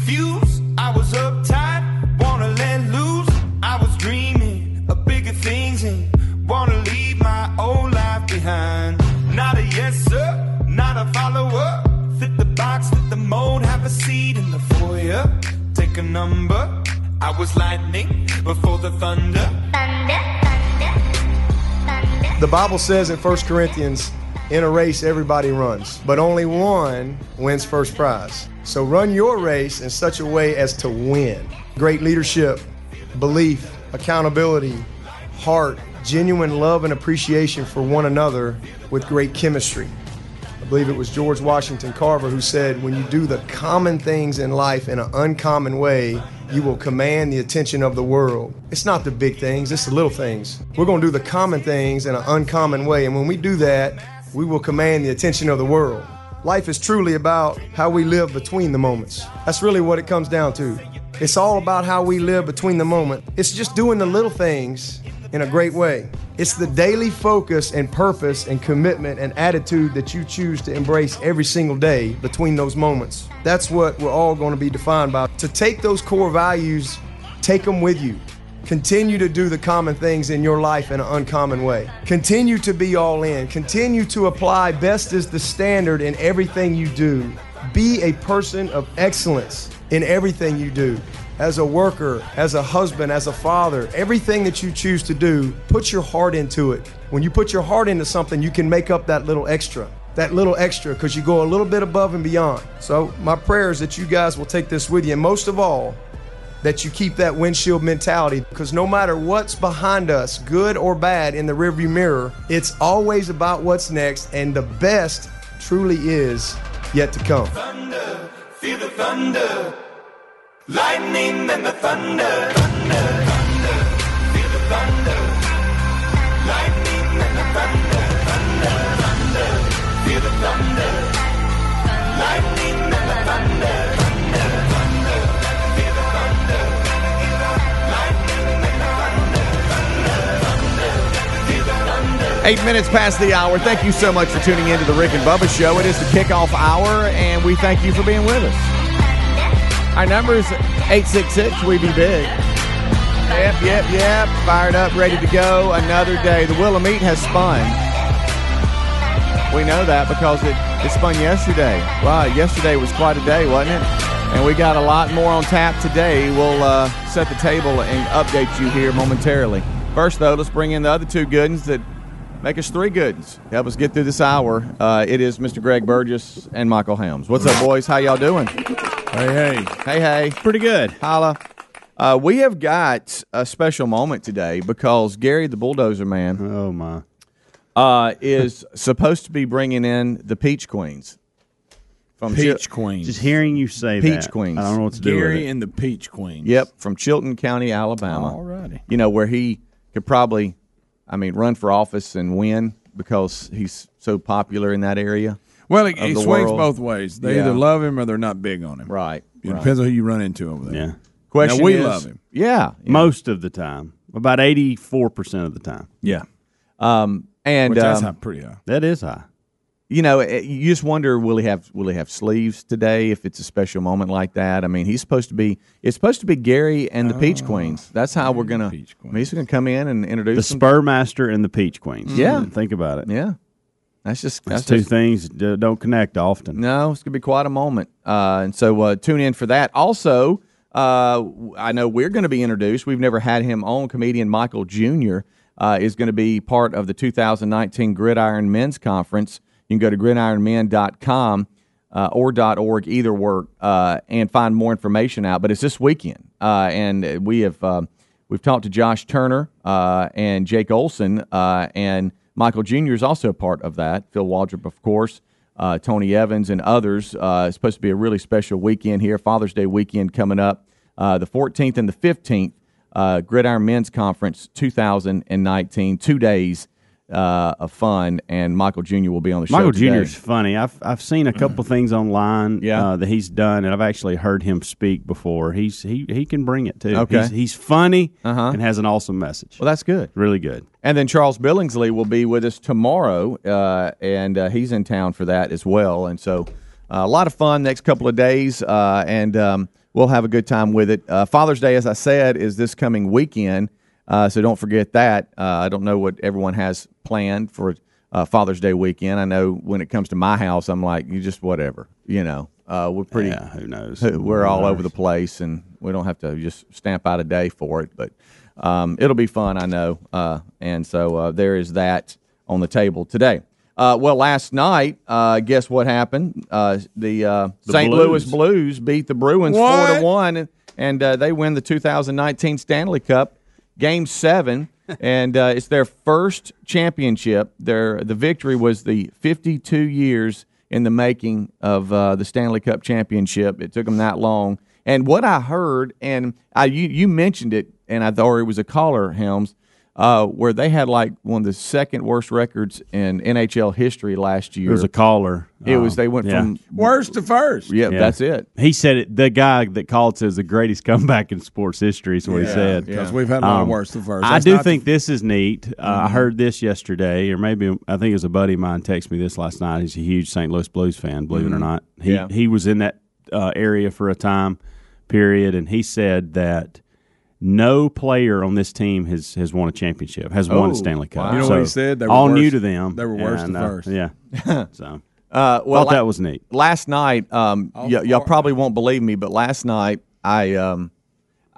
confused. I was uptight, wanna let loose. I was dreaming of bigger things and wanna leave my old life behind. Not a yes sir, not a follower. Fit the box, fit the mold, have a seat in the foyer. Take a number. I was lightning before the thunder. The Bible says in 1 Corinthians, in a race everybody runs, but only one wins first prize. So run your race in such a way as to win. Great leadership, belief, accountability, heart, genuine love and appreciation for one another with great chemistry. I believe it was George Washington Carver who said, When you do the common things in life in an uncommon way, you will command the attention of the world. It's not the big things, it's the little things. We're going to do the common things in an uncommon way. And when we do that, we will command the attention of the world. Life is truly about how we live between the moments. That's really what it comes down to. It's all about how we live between the moment. It's just doing the little things in a great way. It's the daily focus and purpose and commitment and attitude that you choose to embrace every single day between those moments. That's what we're all going to be defined by. To take those core values, take them with you. Continue to do the common things in your life in an uncommon way. Continue to be all in. Continue to apply best as the standard in everything you do. Be a person of excellence in everything you do. As a worker, as a husband, as a father, everything that you choose to do, put your heart into it. When you put your heart into something, you can make up that little extra. That little extra because you go a little bit above and beyond. So, my prayer is that you guys will take this with you. And most of all, that you keep that windshield mentality because no matter what's behind us, good or bad, in the rearview mirror, it's always about what's next, and the best truly is yet to come. Thunder, feel the thunder. Lightning and the thunder. Thunder, thunder, feel the thunder. Eight minutes past the hour. Thank you so much for tuning in to the Rick and Bubba Show. It is the kickoff hour, and we thank you for being with us. Our number is 866 We Be Big. Yep, yep, yep. Fired up, ready to go. Another day. The Wheel of Meat has spun. We know that because it, it spun yesterday. Wow, yesterday was quite a day, wasn't it? And we got a lot more on tap today. We'll uh, set the table and update you here momentarily. First, though, let's bring in the other two good ones that make us three goods. Help us get through this hour. Uh, it is Mr. Greg Burgess and Michael Helms. What's up, boys? How y'all doing? Hey, hey. Hey, hey. Pretty good. Holla. Uh, we have got a special moment today because Gary the Bulldozer Man Oh, my. uh, is supposed to be bringing in the Peach Queens. From Chil- Peach Queen. Just hearing you say Peach that. Queens. I don't know what to do with Gary and the Peach Queens. Yep, from Chilton County, Alabama. Alrighty. You know, where he could probably, I mean, run for office and win because he's so popular in that area. Well, he, of it the swings world. both ways. They Yeah. either love him or they're not big on him. Right. It right. depends on who you run into over there. Yeah. Question Now, we is- love him. Yeah. yeah. Most of the time. About 84% of the time. Yeah. Um, and Which that's um, high, pretty high. That is high. You know, eh, you just wonder will he have will he have sleeves today if it's a special moment like that? I mean, he's supposed to be it's supposed to be Gary and the Peach Queens. That's how we're gonna. Oh, Peach I mean, he's gonna come in and introduce The them. Spur Master and the Peach Queens. Yeah. Think about it. Yeah, that's just That's that's two just, things that don't connect often. No, it's gonna be quite a moment, uh, and so uh, tune in for that. Also, uh, I know we're going to be introduced. We've never had him on. Comedian Michael Jr. Uh, is going to be part of the 2019 Gridiron Men's Conference. You can go to gridironmen.com uh, or .org, either work, uh, and find more information out. But it's this weekend, uh, and we have uh, we've talked to Josh Turner uh, and Jake Olson, uh, and Michael Jr. is also a part of that. Phil Waldrep, of course Tony Evans, and others. It's supposed to be a really special weekend here, Father's Day weekend coming up, the 14th and the 15th, uh, Gridiron Men's Conference 2019, two days uh, of fun, and Michael Jr. will be on the show. Michael. Jr. is funny. I've I've seen a couple things online Yeah. uh, that he's done, and I've actually heard him speak before. He's he he can bring it too. Okay. he's, he's funny Uh-huh. and has an awesome message. Well, that's good. really good. And then Charles Billingsley will be with us tomorrow, uh, and uh, he's in town for that as well. And so a lot of fun next couple of days, uh, and um, we'll have a good time with it. Uh, Father's Day, as I said, is this coming weekend, uh, so don't forget that. Uh, I don't know what everyone has planned for uh, Father's Day weekend. I know when it comes to my house, I'm like, you just whatever, you know. Uh, we're pretty. Yeah, who knows? We're all Who over the place, and we don't have to just stamp out a day for it. But um, it'll be fun, I know. Uh, and so uh, there is that on the table today. Uh, well, last night, uh, guess what happened? Uh, the uh, St. Louis Blues. Beat the Bruins four to one, and, and uh, they win the 2019 Stanley Cup, Game Seven, and uh, it's their first championship. Their the victory was the 52 years in the making of uh, the Stanley Cup championship. It took them that long. And what I heard, and I, you you mentioned it, and I thought it was a caller, Helms, uh, where they had like one of the second worst records in NHL history last year. It was a caller. It was Um, they went yeah. from Worst to first. yeah, Yeah. that's it. He said it. The guy that called says the greatest comeback in sports history is what he said. Because we've had a lot of Um, worst to first. I do think the- this is neat. Uh, I heard this yesterday, or maybe I think it was a buddy of mine texted me this last night. He's a huge St. Louis Blues fan, believe it or not. He Yeah. he was in that uh, area for a time period, and he said that no player on this team has, has won a championship, has won Oh, a Stanley Cup. wow. You know So, what he said? They were all new to them. they were worse and, to uh, first. Yeah. so Uh, well, thought la- that was neat. last night, um, y- y'all probably won't believe me, but last night I um,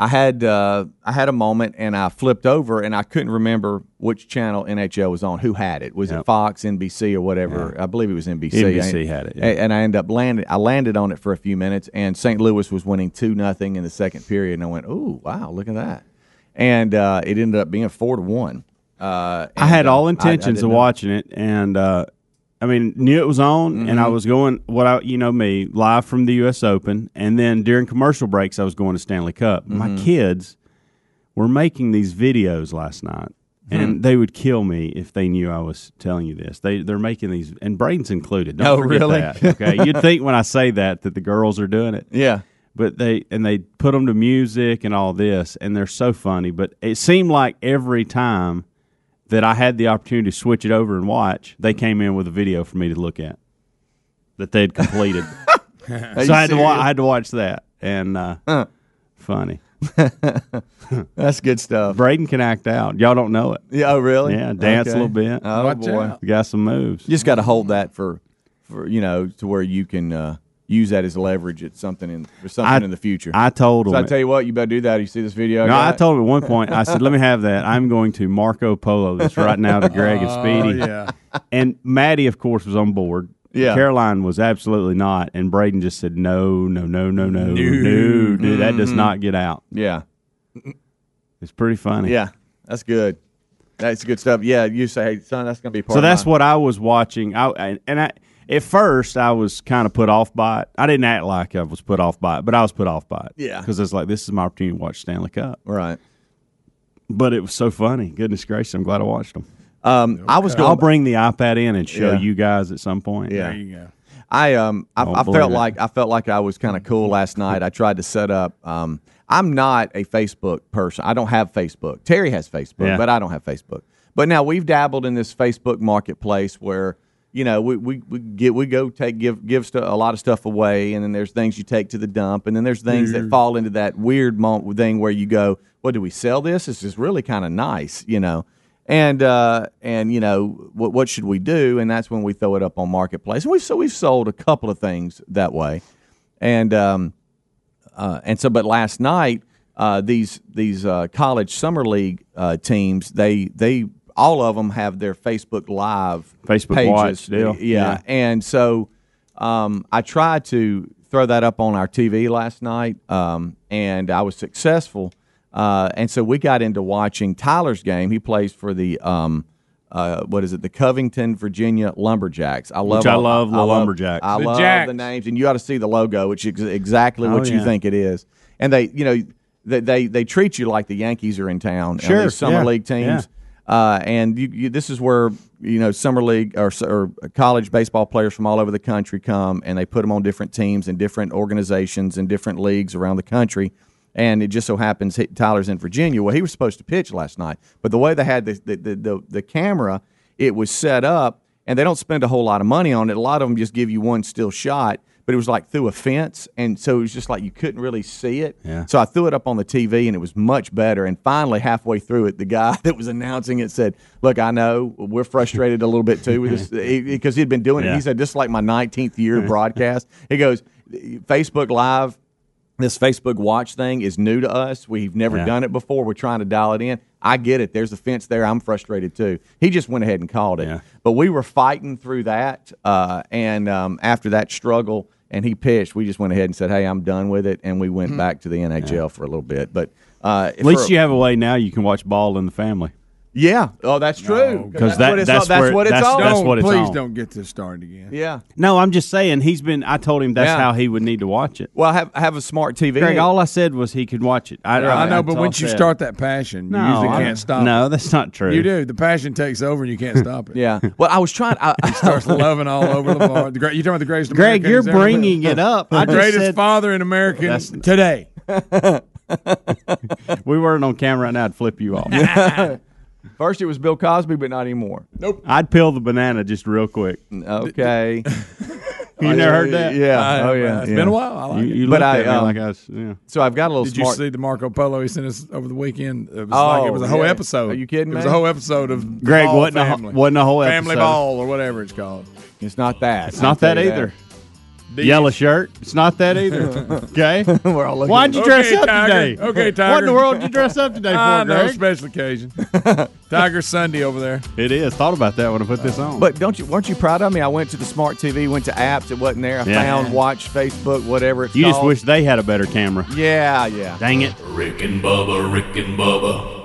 I had uh, I had a moment and I flipped over and I couldn't remember which channel NHL was on. Who had it? Was it Fox, NBC, or whatever? I believe it was NBC. NBC I- had it, yeah. and I ended up landed. I landed on it for a few minutes, and St. Louis was winning two nothing in the second period, and I went, "Ooh, wow, look at that!" And uh, it ended up being four to one. Uh, I had uh, all I- I intentions of watching it, and uh, I mean, knew it was on, and I Mm-hmm. was going what I, you know, me live from the U.S. Open, and then during commercial breaks, I was going to Stanley Cup. My Mm-hmm. kids were making these videos last night, Hmm. and they would kill me if they knew I was telling you this. They they're making these, and Braden's included. Don't Oh, really? that. Okay, you'd think when I say that that the girls are doing it Yeah. but they and they put them to music and all this, and they're so funny. But it seemed like every time that I had the opportunity to switch it over and watch, they came in with a video for me to look at that they'd completed. so I had to wa- I had to watch that, and uh, funny. That's good stuff. Braden can act out. Y'all don't know it. Yeah, oh, really? Yeah, dance Okay. a little bit. Oh Watch boy, out. You got some moves. you just got to hold that for, for you know, to where you can uh, use that as leverage at something in for something I- in the future. I told him. so them. I tell you what, you better do that. You see this video? no, I told him at one point. I said, "Let me have that. I'm going to Marco Polo this right now to Greg and Oh, Speedy." yeah. And Maddie, of course, was on board. Yeah. Caroline was absolutely not. And Braden just said, no, no, no, no, no, no, dude, that does mm-hmm. not get out. Yeah, It's pretty funny. yeah, that's good. That's good stuff. Yeah, you say, hey, son, that's gonna be part. Of So of that's my- what I was watching. I and- and I at first I was kind of put off by it. I didn't act like I was put off by it, but I was put off by it. Yeah. because it's like this is my opportunity to watch Stanley Cup. Right. But it was so funny. Goodness gracious, I'm glad I watched them. Um, I was going. I'll bring the iPad in and show Yeah. you guys at some point. Yeah. There you go. I um I, I felt it. like I felt like I was kind of cool last night. I tried to set up. Um, I'm not a Facebook person. I don't have Facebook. Terry has Facebook, Yeah. but I don't have Facebook. But now we've dabbled in this Facebook marketplace where you know we, we, we get we go take give give stu- a lot of stuff away, and then there's things you take to the dump, and then there's things that fall into that weird moment thing where you go, "What do we sell this? This is really kind of nice," you know. And uh, and you know what what should we do? And that's when we throw it up on marketplace. And we so we've sold a couple of things that way, and um, uh, and so but last night uh, these these uh, college summer league uh, teams they they all of them have their Facebook Live Facebook pages. Watch deal. Yeah. Yeah. and so um, I tried to throw that up on our TV last night, um, and I was successful. Uh, and so we got into watching Tyler's game. He plays for the um, uh, what is it? The Covington, Virginia Lumberjacks. I love. Which I love the Lumberjacks. I The love Jacks. the names, and you ought to see the logo, which is exactly Oh, what you yeah. think it is. And they, you know, they they, they treat you like the Yankees are in town. Sure, summer yeah, league teams. Uh, and you, you, this is where you know summer league or, or college baseball players from all over the country come, and they put them on different teams and different organizations and different leagues around the country. And it just so happens Tyler's in Virginia. Well, he was supposed to pitch last night, but the way they had the the, the, the, the camera, it was set up, and they don't spend a whole lot of money on it. A lot of them just give you one still shot. But it was like through a fence, and so it was just like you couldn't really see it. Yeah. So I threw it up on the TV, and it was much better. And finally, halfway through it, the guy that was announcing it said, "Look, I know we're frustrated a little bit too with this because he'd been doing it. He said this is like my 19th year broadcast. He goes, Facebook Live." This Facebook Watch thing is new to us. We've never Yeah. done it before. We're trying to dial it in. I get it. There's a fence there. I'm frustrated too. He just went ahead and called it. Yeah. But we were fighting through that, uh, and um, after that struggle, and he pitched, we just went ahead and said, "Hey, I'm done with it," and we went back to the NHL for a little bit. But uh, At least you have a way now you can watch Ball in the Family. Yeah. Oh, that's true. because that's that- what it's that's all, where- that's what it's that's- all. that's what it's please on. don't get this started again. yeah. No, I'm just saying he's been. I told him that's Yeah. how he would need to watch it. Well, I have I have a smart TV. Greg, all I said was he could watch it. I, I know, I, but once you start that passion, you usually I- can't stop. No, that's not true. it. you do. The passion takes over, and you can't stop it. yeah. Well, I was trying. I, I starts loving all over the bar. The great, you talking about the greatest? Greg, American you're who's ever bringing it up. I the just greatest said father in America today. we weren't on camera right now. I'd flip you off. First, it was Bill Cosby, but not anymore. Nope. I'd peel the banana just real quick. Okay. You never heard that? Yeah. oh yeah. It's yeah. been a while. I like You, it. you But looked I, at me um, like I was. Yeah. So I've got a little Did smart. you see the Marco Polo he sent us over the weekend? It was Oh, like it was a whole yeah. episode. Are you kidding me? It was me? a whole episode of Greg Ball wasn't a, family. whole- wasn't a whole family ball or whatever it's called. It's not that. It's not that either. Yellow shirt. It's not that either. Okay. We're all looking Why'd you Okay, dress up Tiger. today? Okay, Tiger. What in the world did you dress up today Ah, for, no Greg? special occasion. Tiger Sunday over there. It is. Thought about that when I put this on. But don't you? weren't you proud of me? I went to the smart TV, went to apps. It wasn't there. I Yeah. found watch Facebook, whatever it's you just wish they had a better camera. Yeah, yeah. Dang it. Rick and Bubba, Rick and Bubba.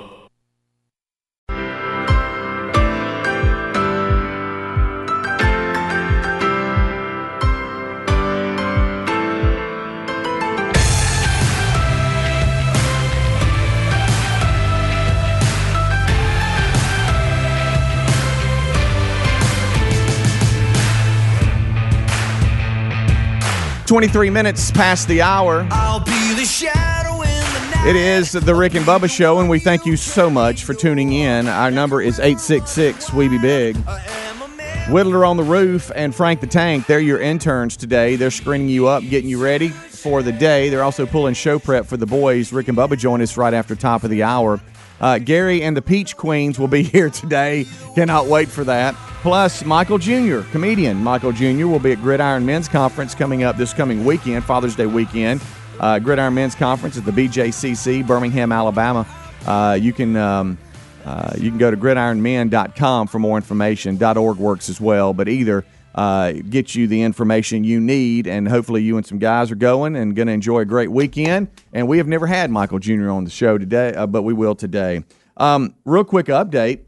Twenty-three minutes past the hour. I'll be the shadow in the night. It is the Rick and Bubba Show, and we thank you so much for tuning in. Our number is 866 We Be Big. I am a man. Whittler on the Roof and Frank the Tank, they're your interns today. They're screening you up, getting you ready for the day. They're also pulling show prep for the boys. Rick and Bubba join us right after top of the hour. Uh, Gary and the Peach Queens will be here today. Cannot wait for that. Plus, Michael Jr., comedian Michael Jr., will be at Gridiron Men's Conference coming up this coming weekend, Father's Day weekend. Uh, Gridiron Men's Conference at the BJCC, Birmingham, Alabama. Uh, you can um, uh, you can go to gridironmen.com for more information. .org works as well, but either uh, get you the information you need, and hopefully you and some guys are going and going to enjoy a great weekend. And we have never had Michael Jr. on the show today, uh, but we will today. Um, real quick update.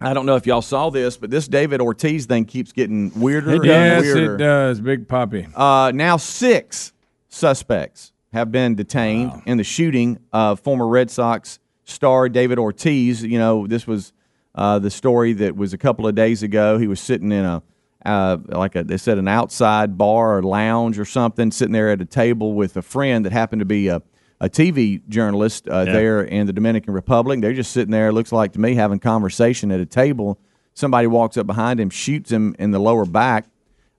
I don't know if y'all saw this, but this David Ortiz thing keeps getting weirder and Yes, weirder. it does. Big Papi. Uh, now six suspects have been detained in the shooting of former Red Sox star David Ortiz. You know, this was uh, the story that was a couple of days ago. He was sitting in a uh, like a, they said an outside bar or lounge or something, sitting there at a table with a friend that happened to be a, a TV journalist uh, Yeah. there in the Dominican Republic. They're just sitting there, looks like to me, having conversation at a table. Somebody walks up behind him, shoots him in the lower back,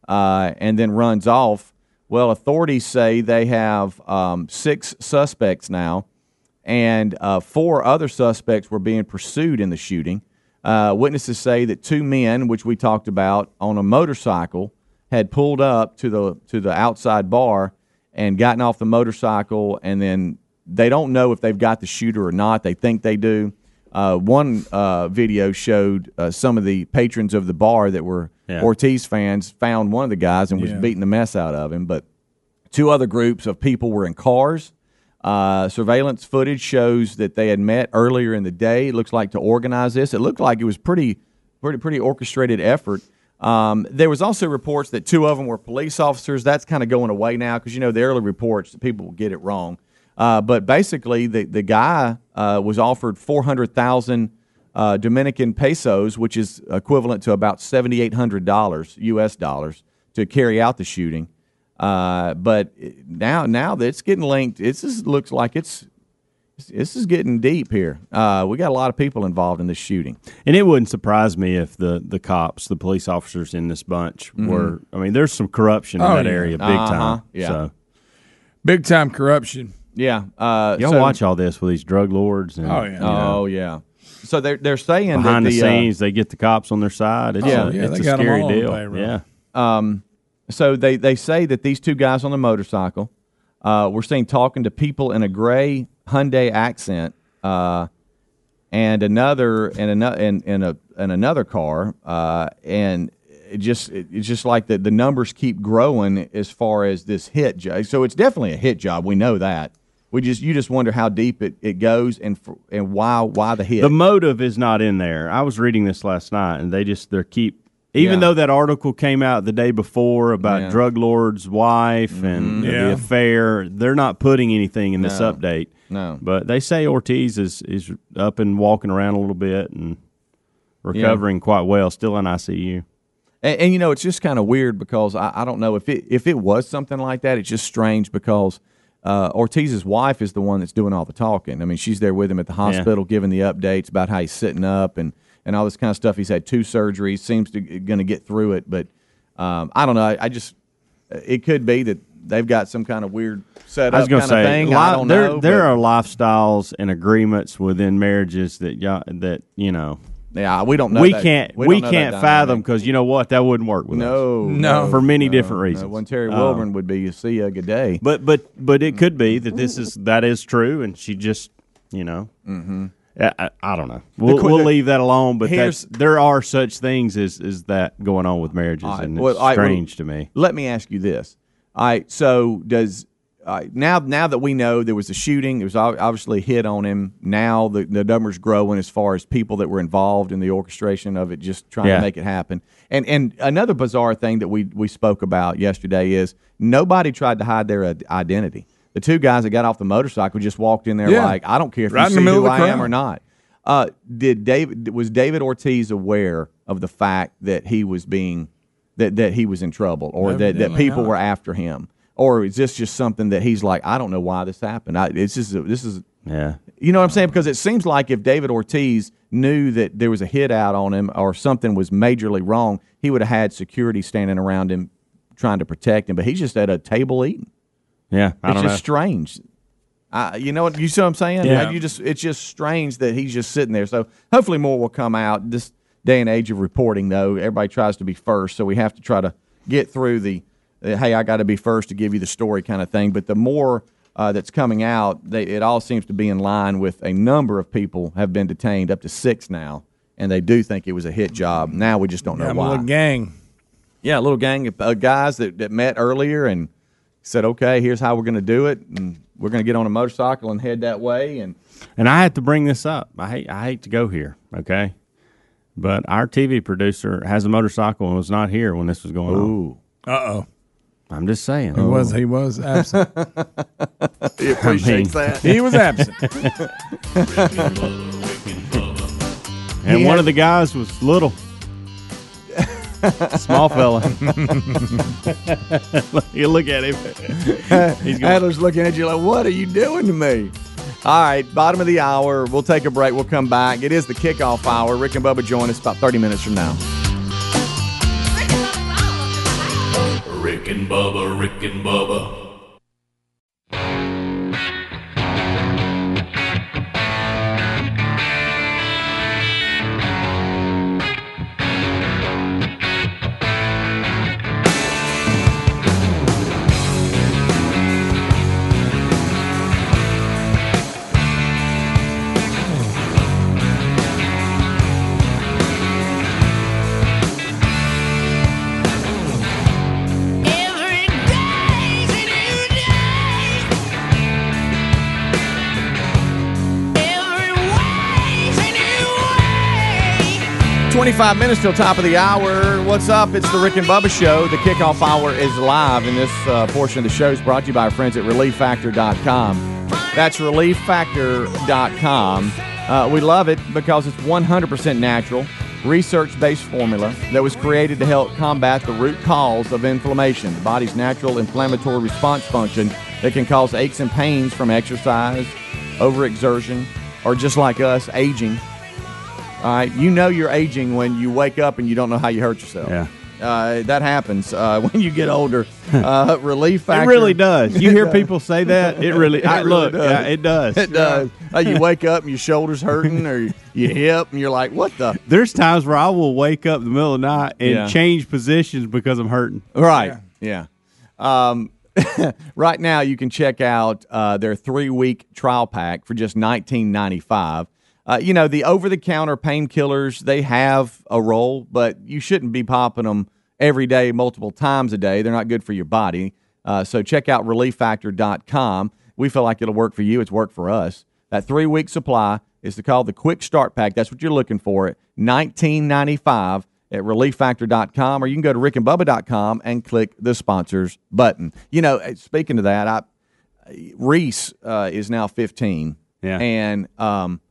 uh, and then runs off. Well, authorities say they have um, six suspects now, and uh, four other suspects were being pursued in the shooting. Uh, witnesses say that two men, which we talked about, on a motorcycle, had pulled up to the to the outside bar and gotten off the motorcycle, and then they don't know if they've got the shooter or not. They think they do. Uh, one uh, video showed uh, some of the patrons of the bar that were Yeah. Ortiz fans found one of the guys and was Yeah. beating the mess out of him. But two other groups of people were in cars. Uh, surveillance footage shows that they had met earlier in the day. It looks like to organize this. It looked like it was pretty, pretty, pretty orchestrated effort. Um, there was also reports that two of them were police officers. That's kind of going away now because you know the early reports people get it wrong. Uh, but basically, the the guy uh, was offered four hundred thousand uh, Dominican pesos, which is equivalent to about seventy eight hundred dollars U.S. dollars to carry out the shooting. Uh, but now, now that it's getting linked, it just looks like it's this is getting deep here. Uh, we got a lot of people involved in this shooting. And it wouldn't surprise me if the the cops, the police officers in this bunch were. I mean, there's some corruption in Oh, that yeah. area, big Uh-huh, time. yeah. So Big time corruption. Yeah, uh, y'all so- watch all this with these drug lords. And, Oh, yeah. you know, Oh yeah. So they're they're saying behind that the, the, uh, scenes, they get the cops on their side. It's Yeah. a, Yeah, it's they a got 'em scary all on deal. payroll. Yeah. um, so they, they say that these two guys on the motorcycle uh, were seen talking to people in a gray Hyundai accent, uh, and another and another in, in a another car, uh, and it just it, it's just like the the numbers keep growing as far as this hit job. So it's definitely a hit job. We know that. We just you just wonder how deep it, it goes and for, and why why the hit. The motive is not in there. I was reading this last night, and they just they keep. Even Yeah. though that article came out the day before about Yeah. Mm-hmm. drug lord's wife and Yeah. the affair, they're not putting anything in this No. update. No. but they say Ortiz is is up and walking around a little bit and recovering quite well, still in ICU. And, and you know, it's just kind of weird because I, I don't know if it if it was something like that. It's just strange because uh, Ortiz's wife is the one that's doing all the talking. I mean, she's there with him at the hospital, giving the updates about how he's sitting up and and all this kind of stuff. He's had two surgeries, seems to going to get through it, but um, I don't know. I, I just it could be that they've got some kind of weird setup I was going to say thing. li- I don't there know. there but- are lifestyles and agreements within marriages that y'all, that you know yeah, we don't know. we that- can't we, don't know that can't fathom because you know what that wouldn't work with us. No, No. for many no, different no. reasons. When Terry Um, Wilburn would be, you see a good day. But but but it could be that this is that is true, and she just you know. Mm-hmm. I, I, I don't know. We'll, que- we'll leave that alone. But there are such things as is that going on with marriages, right, and well, it's all right, well, strange to me. Let me ask you this. Right, so does now now that we know there was a shooting, there was obviously a hit on him. Now the, the numbers growing as far as people that were involved in the orchestration of it, just trying Yeah. to make it happen. And and another bizarre thing that we we spoke about yesterday is nobody tried to hide their identity. The two guys that got off the motorcycle just walked in there Yeah. like, I don't care if Right you see who of the I am or not. Uh, did David was David Ortiz aware of the fact that he was being that, that he was in trouble or that, that people not. were after him? Or is this just something that he's like I don't know why this happened. I, it's just this is Yeah, you know what I'm saying? Because it seems like if David Ortiz knew that there was a hit out on him or something was majorly wrong he would have had security standing around him trying to protect him. But he's just at a table eating yeah. I it's don't just know. strange. I, you know what you see what I'm saying? Yeah. Like, you just it's just strange that he's just sitting there. So hopefully more will come out. This day and age of reporting, though, everybody tries to be first, so we have to try to get through the uh, hey, I got to be first to give you the story kind of thing. But the more uh, that's coming out, they, it all seems to be in line with a number of people have been detained, up to six now, and they do think it was a hit job. Now we just don't know I'm a little gang. Yeah, a little gang of uh, guys that, that met earlier and said, okay, here's how we're going to do it. And we're going to get on a motorcycle and head that way. And And I had to bring this up. I hate I hate to go here, okay? But our TV producer has a motorcycle and was not here when this was going on. Uh oh. I'm just saying. He was he was absent. he appreciates that. he was absent. And He one had- of the guys was little. Small fella. you look at him. He's going, Adler's looking at you like, what are you doing to me? All right, bottom of the hour. We'll take a break. We'll come back. It is the kickoff hour. Rick and Bubba join us about 30 minutes from now. Rick and Bubba, Rick and Bubba. 25 minutes till top of the hour. What's up? It's the Rick and Bubba Show. The kickoff hour is live, and this uh, portion of the show is brought to you by our friends at ReliefFactor.com. That's ReliefFactor.com. Uh, we love it because it's 100% natural, research based formula that was created to help combat the root cause of inflammation, the body's natural inflammatory response function that can cause aches and pains from exercise, overexertion, or just like us, aging. All right, you know you're aging when you wake up and you don't know how you hurt yourself. Yeah. Uh, that happens uh, when you get older. Uh, relief It really does. You hear people say that? It really. I, really look, does. yeah, it does. It does. Uh, you wake up and your shoulders hurting, or your hip, and you're like, "What the?" There's times where I will wake up in the middle of the night and Yeah. change positions because I'm hurting. Right. Yeah. Um, right now, you can check out uh, their three week trial pack for just nineteen ninety five. Uh, you know the over the counter painkillers they have a role, but you shouldn't be popping them every day, multiple times a day. They're not good for your body. Uh, so check out ReliefFactor.com. We feel like it'll work for you. It's worked for us. That three week supply is to call the Quick Start Pack. That's what you're looking for. At nineteen ninety five at relieffactor.com or you can go to rickandbubba.com and click the sponsors button. You know, uh, speaking of that, I Reese uh, is now 15. Yeah. And um,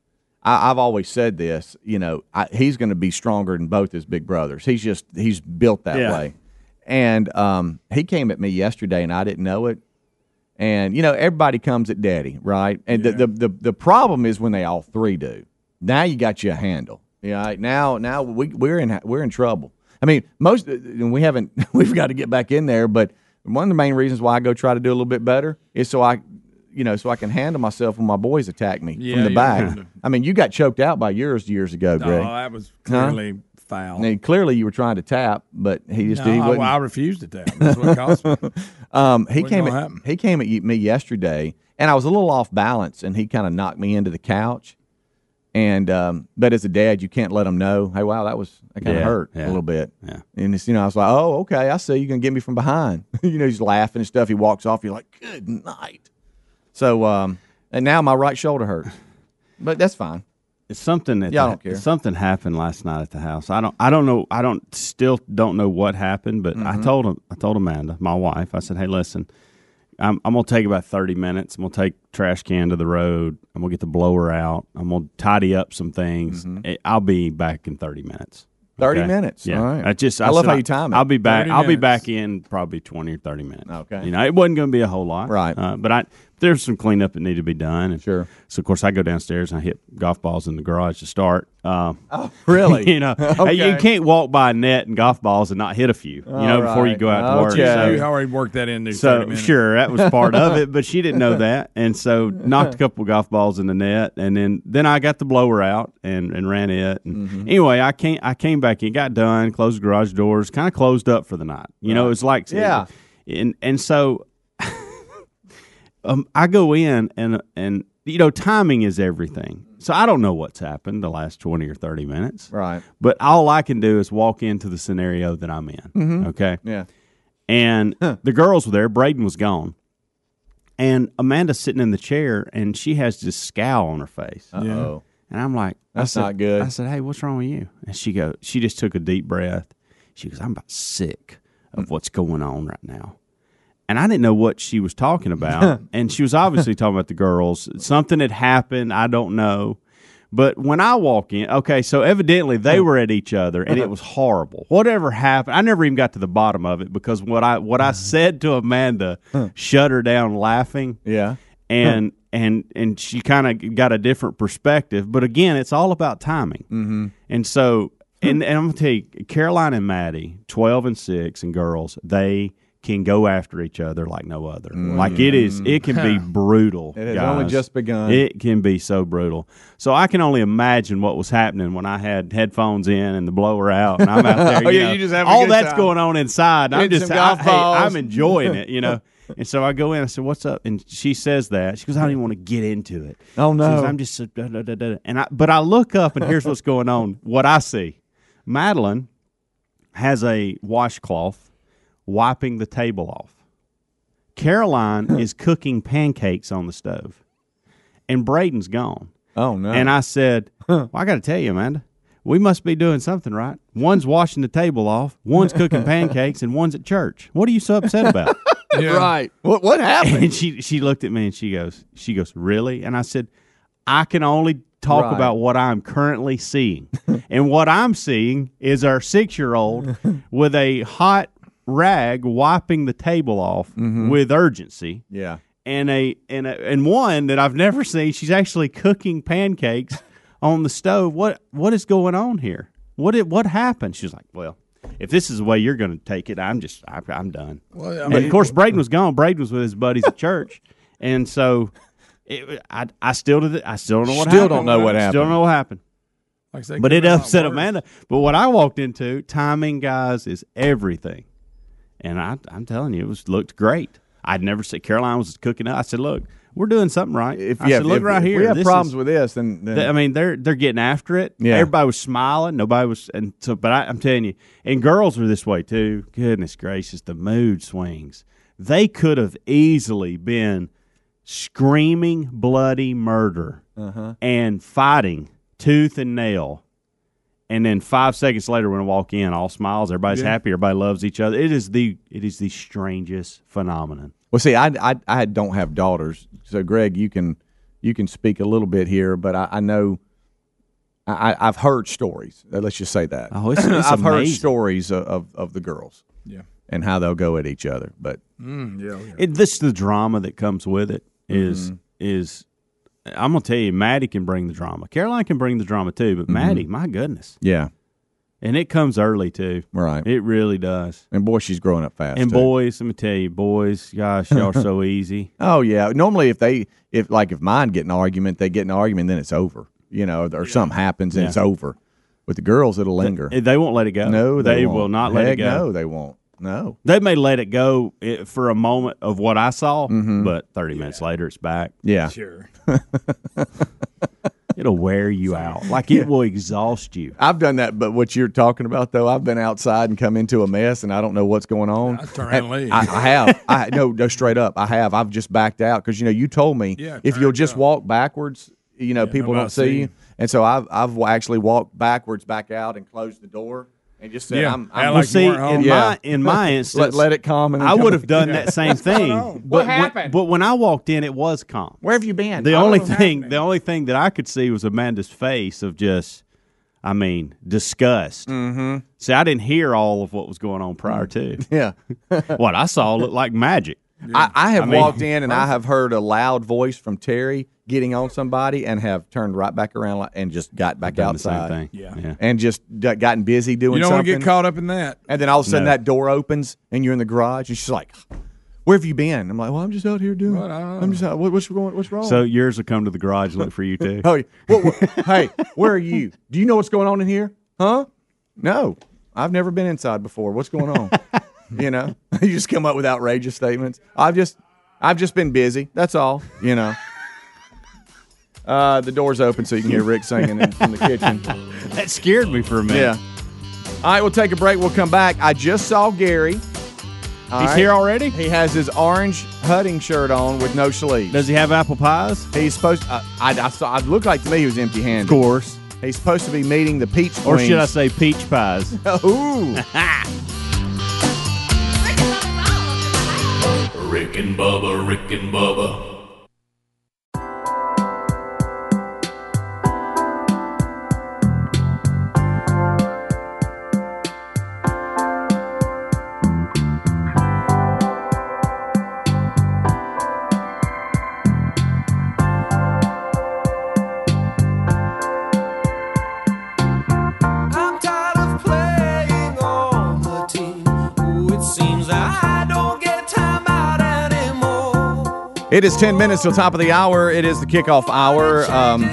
I, I've always said this, you know, I, he's going to be stronger than both his big brothers. He's just, he's built that Yeah. way. And um, he came at me yesterday and I didn't know it. And, you know, everybody comes at daddy, right? And the, the, the, the problem is when they all three do. Now you got you a handle. Yeah, right? now now we we're in we're in trouble. I mean, most and we haven't we've got to get back in there, but one of the main reasons why I go try to do a little bit better is so I you know, so I can handle myself when my boys attack me Yeah, from the back. I mean, you got choked out by yours years ago, Oh, Greg. that was clearly foul. and clearly you were trying to tap, but he just No, he I, wouldn't. I refused to tap. That's what it cost me. Um, he Wasn't came at, happen. he came at me yesterday, and I was a little off balance, and he kind of knocked me into the couch. And um, but as a dad, you can't let them know. Hey, wow, that was that kind of Yeah, hurt yeah, a little bit. yeah. And it's you know I was like, oh, okay, I see You're gonna get me from behind. you know, he's laughing and stuff. He walks off. You're like, good night. So um, and now my right shoulder hurts, but that's fine. It's something that Yeah, I don't care. Something happened last night at the house. I don't. I don't know. I don't. Still don't know what happened. But Mm-hmm. I told him. I told Amanda, my wife. I said, "Hey, listen. I'm, I'm gonna take about thirty minutes. I'm gonna take trash can to the road. I'm gonna get the blower out. I'm gonna tidy up some things. Eh, I'll be back in thirty minutes. 30 Mm-hmm. minutes. Yeah. All right. I just. I love said how you time it. I'll be back. I'll be back in probably twenty or thirty minutes. Okay. You know, it wasn't gonna be a whole lot. Right. Uh, but I there's some cleanup that needed to be done. And Sure. So of course I go downstairs and I hit golf balls in the garage to start. Um, Oh, really? you know, hey, you can't walk by a net and golf balls and not hit a few. You know, before you go out to work. Okay. So- You already worked that into 30 so sure, that was part of it, but she didn't know that, and so knocked a couple golf balls in the net, and then then I got the blower out and, and ran it. And Mm-hmm. anyway, I came I came back in, got done, closed the garage doors, kind of closed up for the night. You know, it was like Yeah. and and so um, I go in and and you know timing is everything. So I don't know what's happened the last twenty or thirty minutes, Right. But all I can do is walk into the scenario that I'm in. Okay, Yeah. and the girls were there. Braden was gone, and Amanda's sitting in the chair, and she has this scowl on her face. Oh. And I'm like, That's said- not good. I said, Hey, what's wrong with you? And she go, she just took a deep breath. She goes, I'm about sick of what's going on right now. And I didn't know what she was talking about. and she was obviously talking about the girls. Something had happened. I don't know. But when I walk in, okay, so evidently they were at each other and it uh-huh. was horrible. Whatever happened, I never even got to the bottom of it because what I what I uh-huh. said to Amanda uh-huh. shut her down laughing Yeah. and and and she kind of got a different perspective. But again, it's all about timing. Mm-hmm. And so, and, and I'm gonna tell you, Caroline and Maddie, twelve and six, and girls, they can go after each other like no other. Mm. Like it is, it can be brutal. It has only just begun. It can be so brutal. So I can only imagine what was happening when I had headphones in and the blower out, and I'm out there. Oh, you yeah, know, you just a all that's time. going on inside. I'm just, I, hey. I'm enjoying it, you know. And so I go in. I said, "What's up?" And she says that she goes, "I don't even want to get into it." Oh, no. goes, I'm just da, da, da. and I. But I look up and here's what's going on. What I see, Madeline has a washcloth wiping the table off. Caroline is cooking pancakes on the stove, and Braden's gone. Oh no. And I said, well, I got to tell you, Amanda, we must be doing something right. One's washing the table off, one's cooking pancakes, and one's at church. What are you so upset about? Yeah. right. What what happened? and she she looked at me and she goes, she goes, really? And I said, I can only talk Right. about what I'm currently seeing, and what I'm seeing is our six year old with a hot rag wiping the table off mm-hmm. with urgency yeah. and a and a, and one that I've never seen. She's actually cooking pancakes on the stove. What what is going on here? What did what happened? She's like, well, if this is the way you're going to take it, I'm just I, I'm done. Well, I and mean- of course, Braden uh, was gone. Braden was with his buddies at church, and so it, I I still did I still don't know what Still happened. don't know what happened. Still don't know what happened. Like But it be a lot upset. Amanda. But what I walked into, timing, guys, is everything. And I, I'm telling you, it was looked great. I'd never said Caroline was cooking up. I said, "Look, we're doing something right." If, I yeah, said, "Look if, right if here. we have problems is- with this, then, then I mean, they're they're getting after it. Yeah. everybody was smiling. Nobody was, and so. But I, I'm telling you, and girls are this way too. Goodness gracious, the mood swings. They could have easily been screaming bloody murder Uh-huh. and fighting tooth and nail. And then five seconds later, when I walk in, all smiles, everybody's happy, everybody loves each other. It is the it is the strangest phenomenon. Well, see, I, I I don't have daughters, so Greg, you can you can speak a little bit here, but I, I know I, I- I've heard stories. Uh, Let's just say that. Oh, it's- it's I've heard stories of, of, of the girls Yeah. and how they'll go at each other. But Mm, yeah. yeah. It, this the drama that comes with it is is I'm gonna tell you, Maddie can bring the drama. Caroline can bring the drama too, but mm-hmm. Maddie, my goodness, yeah, and it comes early too. right. It really does. and boy, she's growing up fast. And too. boys, let me tell you, boys, gosh, y'all are so easy. oh yeah. Normally, if they if like if mine get an argument, they get an argument, then it's over. You know, or something happens and Yeah. it's over. With the girls, it'll linger. They, they won't let it go. no, they, will won't. not let Heck it go. No, they won't. No. They may let it go eh, for a moment of what I saw, but 30 minutes later, it's back. Yeah. Sure. It'll wear you out. Like it will exhaust you. I've done that, but what you're talking about though, I've been outside and come into a mess and I don't know what's going on. I turn around and leave. I, I have. I no, no, straight up. I have. I've just backed out because you know you told me Yeah, if you'll just up. walk backwards, you know people don't see see you, you. and so I've I've actually walked backwards back out and closed the door and just said Yeah, I'm, I'm Well, see, home. in Yeah. my in my instance, let, let it calm and I would have done that same thing. But What when- happened? but when I walked in, it was calm. Where have you been? The I only don't thing, the only thing that I could see was Amanda's face of just, I mean, disgust. Mm-hmm. See, I didn't hear all of what was going on prior to. Yeah, what I saw looked like magic. I, I have I mean- walked in and I have heard a loud voice from Terry getting on somebody and have turned right back around and just got back Done the same outside. thing. Yeah. yeah. and just d- gotten busy doing You don't want to get caught up in that. And then all of a sudden No. that door opens and you're in the garage and she's like, "Where have you been?" I'm like, "Well, I'm just out here doing. What? I don't I'm just out. What, what's going? What's wrong?" So yours will come to the garage and look for you too. oh, yeah. what, what, hey, where are you? Do you know what's going on in here? Huh? No, I've never been inside before. What's going on? you know, you just come up with outrageous statements. I've just, I've just been busy. That's all. You know. Uh, the door's open so you can hear Rick singing in, from the kitchen. That scared me for a minute. Yeah. All right, we'll take a break. We'll come back. I just saw Gary. All He's right. here already. He has his orange hunting shirt on with no sleeves. Does he have apple pies? He's supposed. Uh, I, I saw. It looked like to me he was empty-handed. Of course. He's supposed to be meeting the peach Or queens. should I say peach pies? Ooh. Rick and Bubba, Rick and Bubba. It is ten minutes till top of the hour. It is the kickoff hour. Um,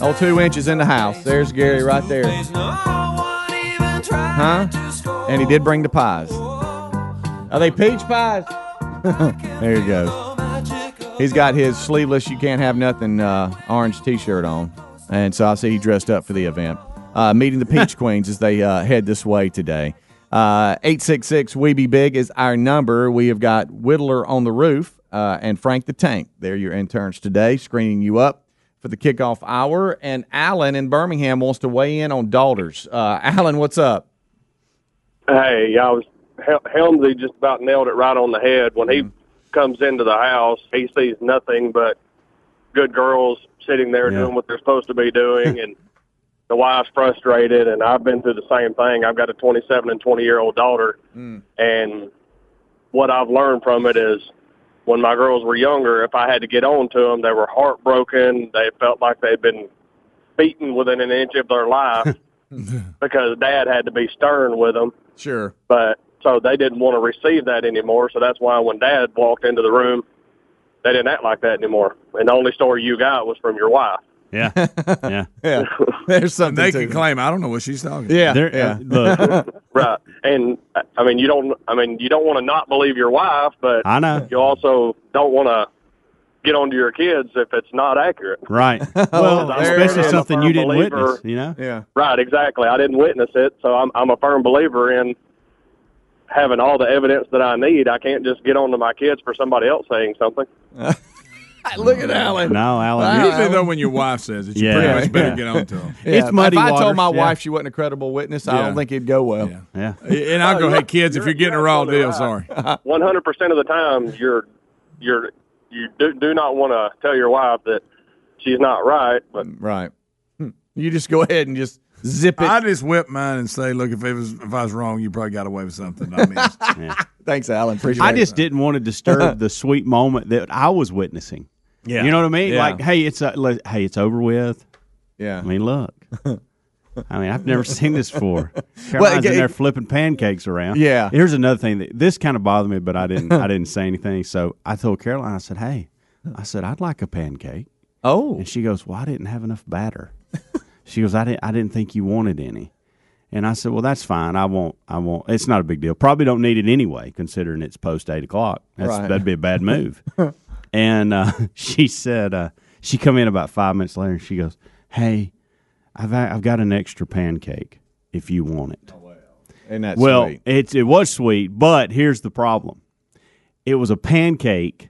oh, two inches in the house. There's Gary right there. There's no one even trying Huh? And he did bring the pies. Are they peach pies? there you go. He's got his sleeveless, you can't have nothing uh, orange t shirt on. And so I see he dressed up for the event. Uh, meeting the Peach Queens as they uh, head this way today. Uh, 866 We Be Big is our number. We have got Whittler on the roof uh, and Frank the Tank. They're your interns today, screening you up for the kickoff hour. And Alan in Birmingham wants to weigh in on daughters. Uh, Alan, what's up? Hey, I was Hel- Helmsy just about nailed it right on the head when he comes into the house. He sees nothing but good girls sitting there Yeah. doing what they're supposed to be doing, and the wife's frustrated. And I've been through the same thing. I've got a 27 and 20 year old daughter, and what I've learned from it is when my girls were younger, if I had to get on to them, they were heartbroken. They felt like they'd been beaten within an inch of their life because dad had to be stern with them. Sure. But so they didn't want to receive that anymore. So that's why when dad walked into the room, they didn't act like that anymore. And the only story you got was from your wife. Yeah, yeah, Yeah. There's And something they to can claim I don't know what she's talking. about. Yeah. There, yeah. uh, look, Right. And I- I mean, you don't. I mean, you don't want to not believe your wife, but I know. you also don't want to get onto your kids if it's not accurate. Right. Well, especially something you didn't believer. witness. You know. yeah. Right. Exactly. I didn't witness it, so I'm I'm a firm believer in having all the evidence that I need. I can't just get onto my kids for somebody else saying something. Look at Alan. No, Alan. Wow. you- Usually though, when your wife says it, you Yeah. pretty much better Yeah. get on to them. Yeah, It's muddy If I waters, told my yeah. wife she wasn't a credible witness, I don't think it'd go well. Yeah. Yeah. And I'll go, hey kids, if you're getting a raw deal, sorry. One hundred percent of the time, you're you're you do, do not want to tell your wife that she's not right, but Right. Hmm. You just go ahead and just zip it. I just whip mine and say, look, if it was if I was wrong, you probably got away with something I missed. Thanks, Alan. Appreciate I it. just didn't want to disturb the sweet moment that I was witnessing. Yeah. You know what I mean? Yeah. Like, hey, it's uh, le- hey, it's over with. Yeah. I mean, look. I mean, I've never seen this before. Well, Caroline's it- in there flipping pancakes around. Yeah. Here's another thing that this kind of bothered me, but I didn't. I didn't say anything. So I told Caroline. I said, "Hey, I said I'd like a pancake," oh. and she goes, "Well, I didn't have enough batter." She goes, "I didn't. I didn't think you wanted any." And I said, "Well, that's fine. I won't. I won't. It's not a big deal. Probably don't need it anyway, considering it's post eight o'clock. That's, Right. That'd be a bad move." and uh, she said, uh, she come in about five minutes later, and she goes, "Hey, I've I've got an extra pancake if you want it." And that's well, sweet. it's it was sweet, but here's the problem: it was a pancake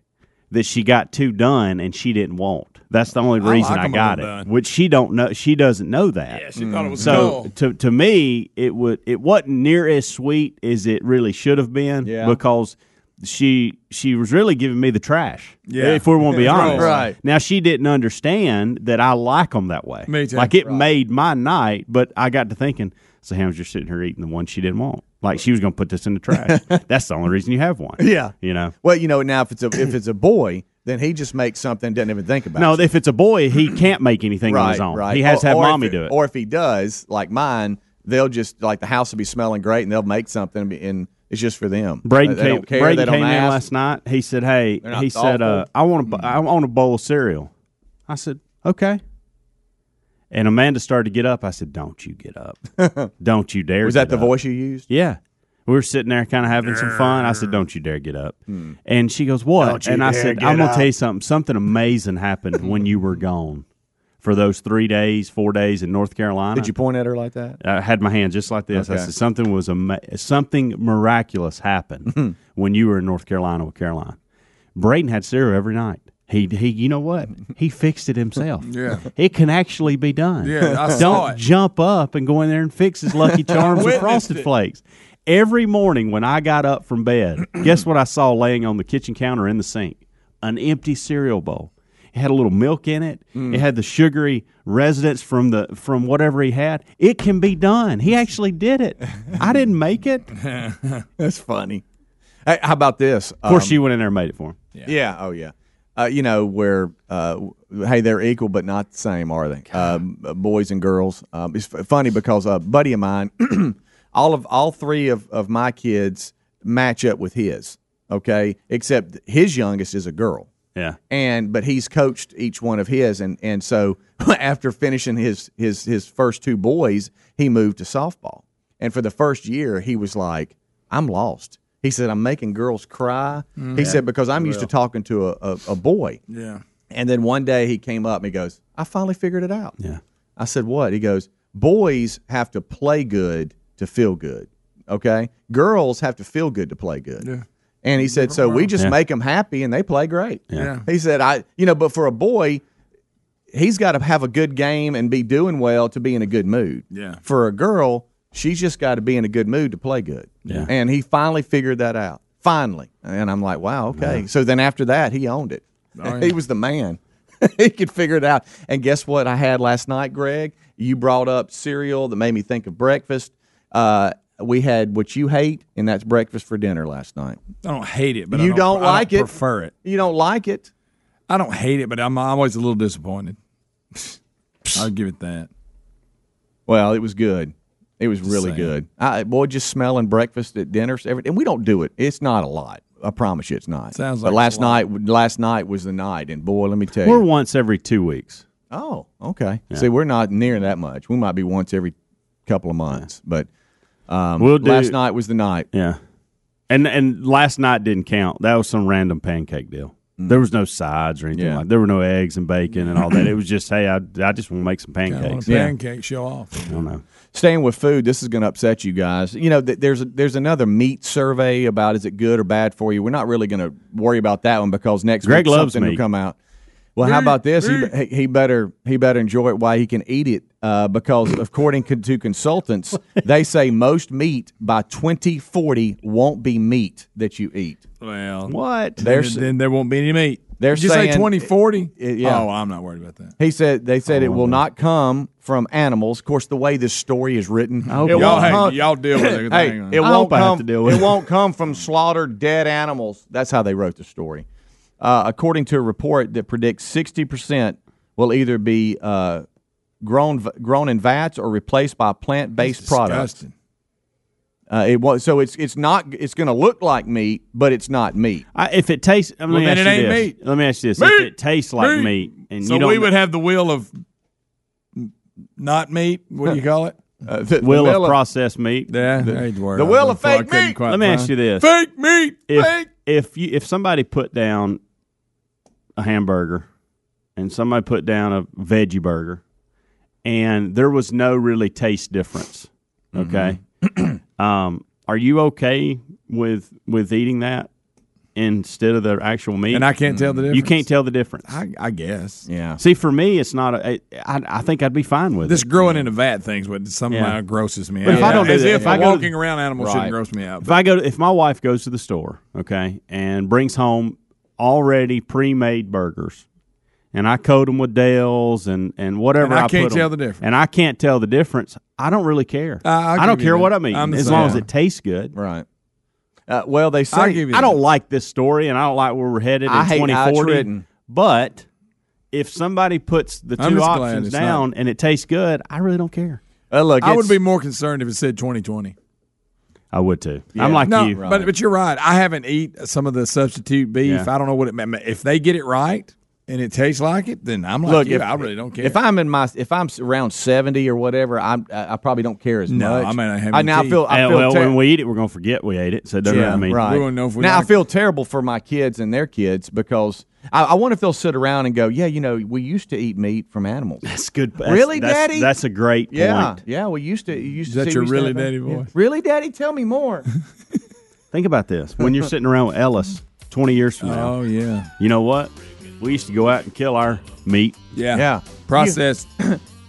that she got two done and she didn't want. That's the only I reason like I 'em got it, overdone. which she don't know. She doesn't know that. Yeah, she thought it was So cool. to to me, it would it wasn't near as sweet as it really should have been Yeah. because she she was really giving me the trash. Yeah. if we want to be honest. Right. Now she didn't understand that I like them that way. Me too. Like it made my night, but I got to thinking. So Ham's just sitting here eating the one she didn't want. Like she was going to put this in the trash. That's the only reason you have one. Yeah. You know. Well, you know, now if it's a if it's a boy, then he just makes something, doesn't even think about No, it. if it's a boy, he can't make anything on his own. right. He has to have Or- or if mommy do it. Or if he does, like mine, they'll just like the house will be smelling great, and they'll make something, and be- and it's just for them. Braden they came, care. Braden came in last night. He said, "Hey," he said, uh, "I want a, I want a bowl of cereal." I said, "Okay." And Amanda started to get up. I said, "Don't you get up? Don't you dare!" Was that the up." voice you used? Yeah. We were sitting there kind of having some fun. I said, Don't you dare get up. Hmm. And she goes, What? and I said, I'm going to tell you something. Something amazing happened when you were gone for those three days, four days in North Carolina. Did you point at her like that? I had my hand just like this. I Okay. said, Something was ama- something miraculous happened when you were in North Carolina with Caroline. Braden had cereal every night. He, he, you know what? He fixed it himself. Yeah. it can actually be done. Yeah, I Don't saw it. jump up and go in there and fix his Lucky Charms or Frosted it. Flakes. Every morning when I got up from bed, guess what I saw laying on the kitchen counter in the sink? An empty cereal bowl. It had a little milk in it. Mm. It had the sugary residence from the from whatever he had. It can be done. He actually did it. I didn't make it. That's funny. Hey, how about this? Of course, Um, she went in there and made it for him. Yeah. Yeah. Oh, yeah. Uh, you know where? Uh, hey, they're equal but not the same, are they? Um, boys and girls. Um, it's f- funny because a buddy of mine, all of all three of, of my kids match up with his. Okay, except his youngest is a girl Yeah. and but he's coached each one of his and and so after finishing his his his first two boys he moved to softball and for the first year he was like i'm lost he said i'm making girls cry mm-hmm. he said because i'm used to talking to a, a, a boy Yeah. and then one day he came up and he goes i finally figured it out Yeah. I said, what? He goes, boys have to play good to feel good. Okay. Girls have to feel good to play good. Yeah. And he said, so we just Yeah. make them happy and they play great. Yeah. He said, I, you know, but for a boy, he's got to have a good game and be doing well to be in a good mood. Yeah. For a girl, she's just got to be in a good mood to play good. Yeah. And he finally figured that out. Finally. And I'm like, wow, okay. So then after that, he owned it. Oh, yeah. he was the man. he could figure it out. And guess what I had last night, Greg? You brought up cereal that made me think of breakfast. Uh, we had what you hate, and that's breakfast for dinner last night. I don't hate it, but I you don't, I like it. Prefer it. You don't like it. I don't hate it, but I'm, I'm always a little disappointed. I'll give it that. Well, it was good. It was really saying. good. I, boy, just smelling breakfast at dinners, every, and we don't do it. It's not a lot. I promise you, it's not. Sounds But like last a lot. night, last night was the night, and boy, let me tell you, We're once every two weeks. Oh, okay. See, we're not near that much. We might be once every couple of months, but um, We'll do- last night was the night. Yeah, and and last night didn't count. That was some random pancake deal. There was no sides or anything Yeah. like. There were no eggs and bacon and all that. It was just, hey, I, I just want to make some I want pancakes. Yeah. pancake show off. I don't know. Staying with food, this is going to upset you guys. You know, th- there's a, there's another meat survey about is it good or bad for you. We're not really going to worry about that one because next Greg week loves something will come out. Well, how about this? He, he he better he better enjoy it while he can eat it uh, because according to, to consultants, they say most meat by 2040 won't be meat that you eat. Well, What? then, There's then there won't be any meat. They're Did you say saying- 2040? It- yeah. Oh, I'm not worried about that. He said they said it will not come from animals. Of course, the way this story is written, it Y'all, won't hey, y'all deal with it. Hey, it. I won't hope I have come. to deal with it it. won't come from slaughtered dead animals. That's how they wrote the story. Uh, according to a report that predicts sixty percent will either be uh, grown grown in vats or replaced by plant based products. Disgusting. Uh, it was so it's it's not it's going to look like meat, but it's not meat. I, if it tastes, let me then ask it you ain't this. meat. Let me ask you this: Meat! If it tastes like Meat! meat, and So you don't, we would have the will of not meat. What do you call it? Uh, the, the will wheel of processed meat. Yeah, the, the wheel of fake meat. Let me ask you this: Fake meat. if fake. if you if somebody put down a hamburger and somebody put down a veggie burger and there was no really taste difference okay um, are you okay with with eating that instead of the actual meat And I can't tell the difference. you can't tell the difference I, I guess. Yeah. see for me it's not a, I, I think i'd be fine with This it growing in a vat thing's what somehow Yeah. grosses me But out. if I don't do As that, if, if I a go to- walking around animals Right. shouldn't gross me out. if I go, to, if my wife goes to the store, okay, and brings home already pre-made burgers, and I coat them with Dale's and and whatever, And I can't put 'em, tell the difference. and I can't tell the difference. I don't really care. Uh, I'll I don't care that. what I'm eating I'm the as long as it tastes good. Right. Uh, well, they say I'll give you I don't that. like this story, and I don't like where we're headed in I hate 2040. written. But if somebody puts the I'm two options down not. and it tastes good, I really don't care. Uh, look, I would it's- be more concerned if it said 2020. I would too. Yeah. I'm like no, you. but but you're right. I haven't eat some of the substitute beef. Yeah. I don't know what it meant. If they get it right and it tastes like it, then I'm like Look, you. if, I really don't care. If I'm in my, if I'm around seventy or whatever, I'm, I I probably don't care as No, much. I mean, I have I, now I feel, I feel well, ter- when we eat it, we're gonna forget we ate it. So it doesn't yeah, mean, right. We know if we now I like feel terrible for my kids and their kids because I, I wonder if they'll sit around and go, yeah, you know, we used to eat meat from animals. That's good. That's, Really, that's, Daddy? That's a great yeah, point. yeah, we used to. You used Is to that see your we used to really have that. daddy Yeah. Really, Daddy? Tell me more. Think about this: when you're sitting around with Ellis 20 years from now, Oh yeah, you know what? We used to go out and kill our meat. yeah, Yeah. Processed.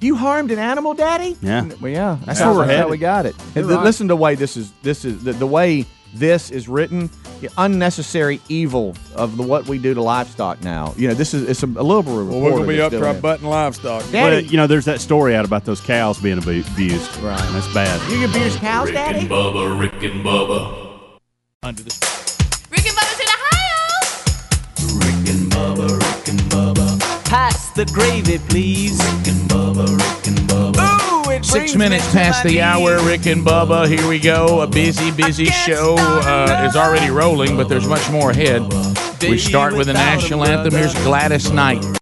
You harmed an animal, Daddy? Yeah. Well, yeah. That's, That's how, where we're that's how headed. we got it. Th- right. Listen to the way this is. This is the, the way this is written. The unnecessary evil of the what we do to livestock now. You know, this is it's a, a little bit. well, we're gonna be up to our butt in livestock. Well, Daddy, you know, there's that story out about those cows being abused. Right. That's bad. you abuse cows, daddy? Rick Daddy? and Bubba, Rick and Bubba. Under the. Rick and Bubba's in Ohio. Rick and Bubba, Rick and Bubba. Pass the gravy, please. Rick and Bubba, Rick and Bubba. Ooh, it Six minutes past the hour. Rick and Bubba. Here we go. A busy, busy show uh, is already rolling, but there's much more ahead. We start with the national anthem. Here's Gladys Knight.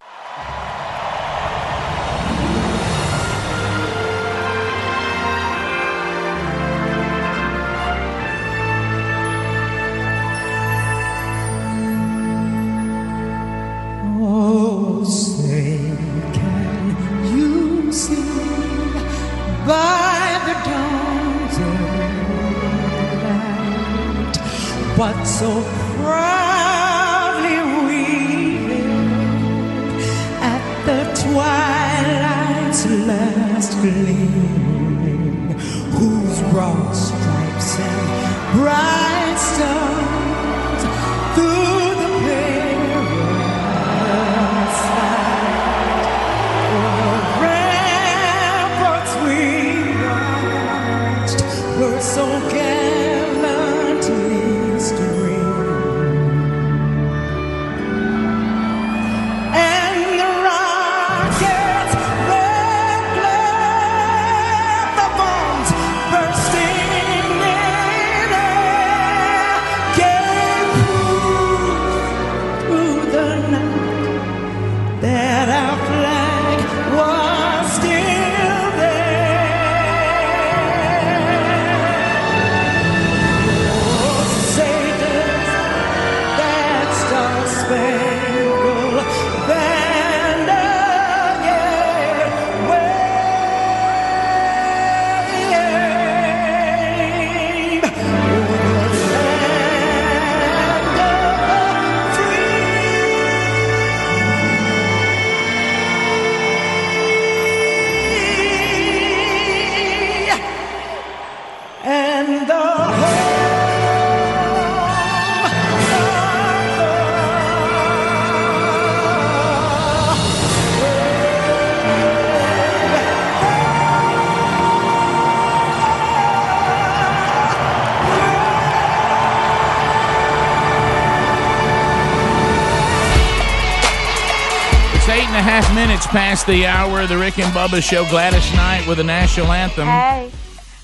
Minutes past the hour. The Rick and Bubba Show. Gladys Knight with the national anthem. Hey,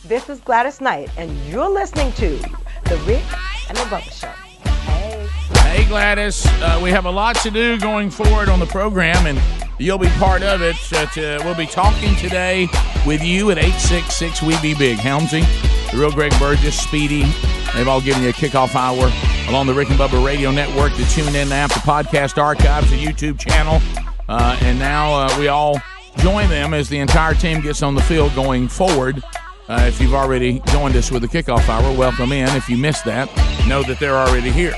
this is Gladys Knight, and you're listening to The Rick and the Bubba Show. Hey. Hey, Gladys. Uh, we have a lot to do going forward on the program, and you'll be part of it. Uh, to- we'll be talking today with you at 866 We Be Big. Helmsy, the real Greg Burgess, Speedy. They've all given you a kickoff hour along the Rick and Bubba Radio Network, the TuneIn app, the podcast archives, the YouTube channel. Uh, and now uh, we all join them as the entire team gets on the field going forward. Uh, if you've already joined us with the kickoff hour, welcome in. If you missed that, know that they're already here.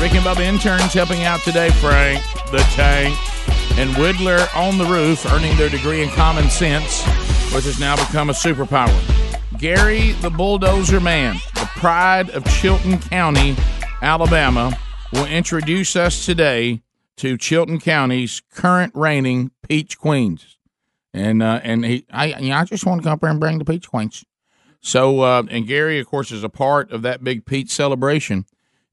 Rick and Bubba interns helping out today, Frank, the Tank, and Whittler on the roof, earning their degree in common sense, which has now become a superpower. Gary, the bulldozer man, the pride of Chilton County, Alabama, will introduce us today to Chilton County's current reigning Peach Queens. And uh, and he, I, you know, I just want to come up here and bring the Peach Queens. So, uh, and Gary, of course, is a part of that big Peach celebration,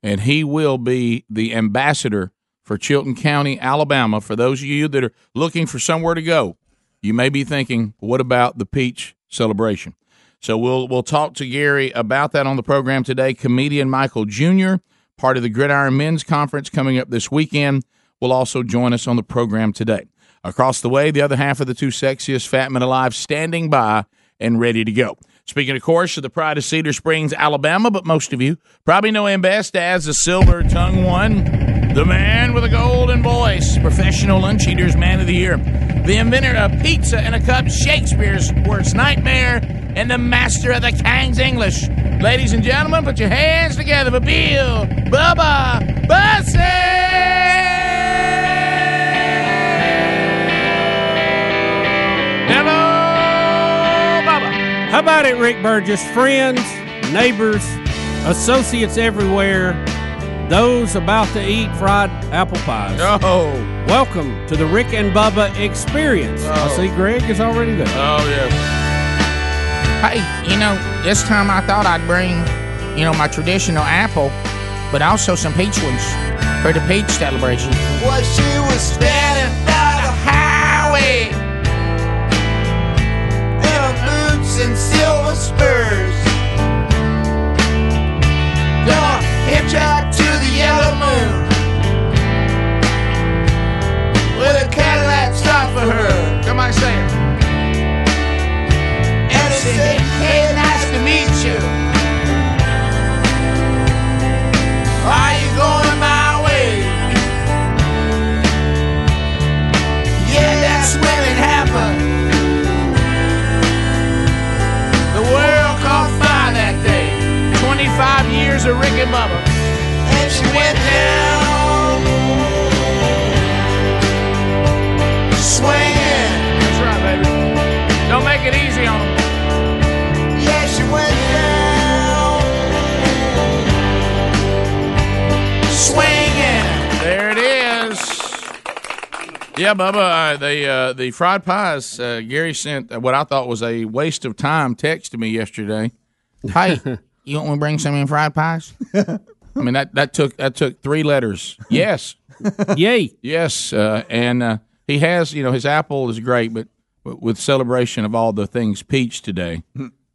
and he will be the ambassador for Chilton County, Alabama. For those of you that are looking for somewhere to go, you may be thinking, what about the Peach celebration? So we'll we'll talk to Gary about that on the program today. Comedian Michael Jr., part of the Gridiron Men's Conference coming up this weekend, will also join us on the program today. Across the way, the other half of the two sexiest fat men alive standing by and ready to go. Speaking, of course, of the pride of Cedar Springs, Alabama, but most of you probably know him best as the silver tongue one, the man with a golden voice, professional lunch eaters man of the year, the inventor of pizza in a cup, Shakespeare's worst nightmare, and the master of the King's English. Ladies and gentlemen, put your hands together for Bill Bubba Bussey! How about it, Rick Burgess? Friends, neighbors, associates everywhere, those about to eat fried apple pies. Oh, Welcome to the Rick and Bubba experience. I Oh. see Greg is already there. oh yeah. Hey, you know, this time I thought I'd bring, you know, my traditional apple, but also some peach ones for the peach celebration. Well, she was standing silver spurs. Gonna hitchhike to the yellow moon with a Cadillac stopped for her. Come on, say it. And said, hey, nice to meet you. Are you going my way? Yeah, that's when it 25 years of Rick and Bubba. And she went down. Swinging. That's right, baby. Don't make it easy on them. Yeah, she went down. Swinging. There it is. Yeah, Bubba, uh, the uh, the fried pies. Uh, Gary sent what I thought was a waste of time text to me yesterday. Hey, you want me to bring some your fried pies? I mean that that took that took three letters. Yes, Yay. yes, uh, and uh, he has you know his apple is great, but, but with celebration of all the things peach today,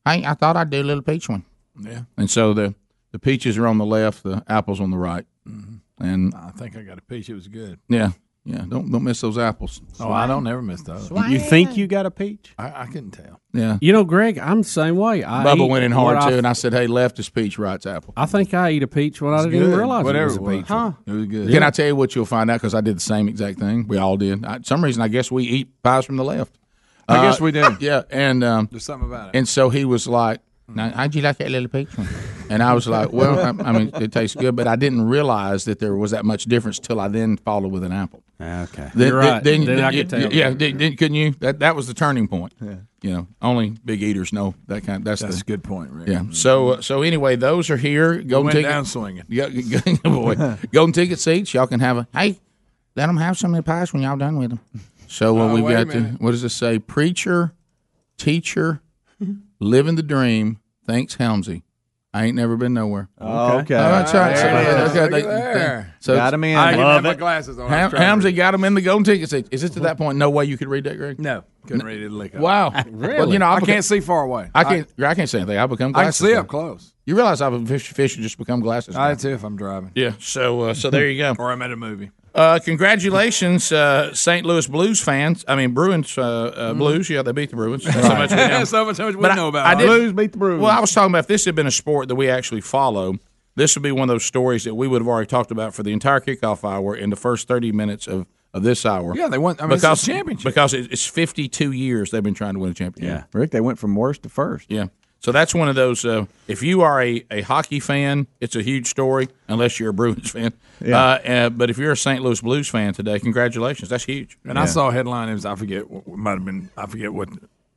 Hey, I thought I'd do a little peach one. yeah, and so the the peaches are on the left, the apples on the right, and I think I got a peach. It was good. yeah, yeah, don't don't miss those apples. Oh, I don't never miss those. You think you got a peach? I, I couldn't tell. Yeah, You know, Greg, I'm the same way. I Bubba eat went in what hard I- too, and I said, "Hey, left is peach, right's apple." I think I eat a peach when I didn't even good. realize Whatever it was a it was. peach. Huh? It was good. Can I tell you what you'll find out? Because I did the same exact thing. We all did. I, some reason, I guess we eat pies from the left. I Uh, guess we do. Yeah, and um, There's something about it. and so he was like, now, "How'd you like that little peach one?" And I was like, "Well, I, I mean, it tastes good, but I didn't realize that there was that much difference till I then followed with an apple." Okay. Then, You're right. Then, Then I you- could tell. Yeah, did, did, couldn't you? That that was the turning point. Yeah. You know, only big eaters know that kind. that's, That's a good point, Rick. yeah. So uh, so anyway, those are here. Golden Went ticket. down swinging. Yeah, boy. Golden ticket seats. Y'all can have a. Hey, let them have some of the pies when y'all done with them. So uh, Oh, we've got to, what does it say? Preacher, teacher, living the dream. Thanks, Helmsy. I ain't never been nowhere. Oh, okay. Oh, that's right. So, There it is. okay, Look they- there. they- so Got 'em in. I didn't Love have my it. glasses on. I Ham, trying Hamsey got him in the golden ticket. Say, Is this to that point? No way you could read that, Greg? No, couldn't read it. a lick up. Wow. Well, you know, I I've can't see far away. I can't. I, can't see anything. I become. I can Glasses see now. up close. You realize I've fish, fish just become glasses. I now. too if I'm driving. Yeah. So uh, so there you go. or I'm at a movie. Uh, congratulations, uh, St. Louis Blues fans. I mean Bruins uh, uh, Blues. Yeah, they beat the Bruins. So much we know. so much, so much we I- know about I it. did- Blues beat the Bruins. Well, I was talking about if this had been a sport that we actually follow, this would be one of those stories that we would have already talked about for the entire kickoff hour in the first thirty minutes of, of this hour. Yeah, they won. I mean, it's a because championship. because it's fifty two years they've been trying to win a championship. Yeah, Rick, they went from worst to first. Yeah. So that's one of those. Uh, if you are a, a hockey fan, it's a huge story. Unless you're a Bruins fan, Yeah. uh, uh, but if you're a St. Louis Blues fan today, congratulations. That's huge. And I saw a headline. It was I forget might have been. I forget what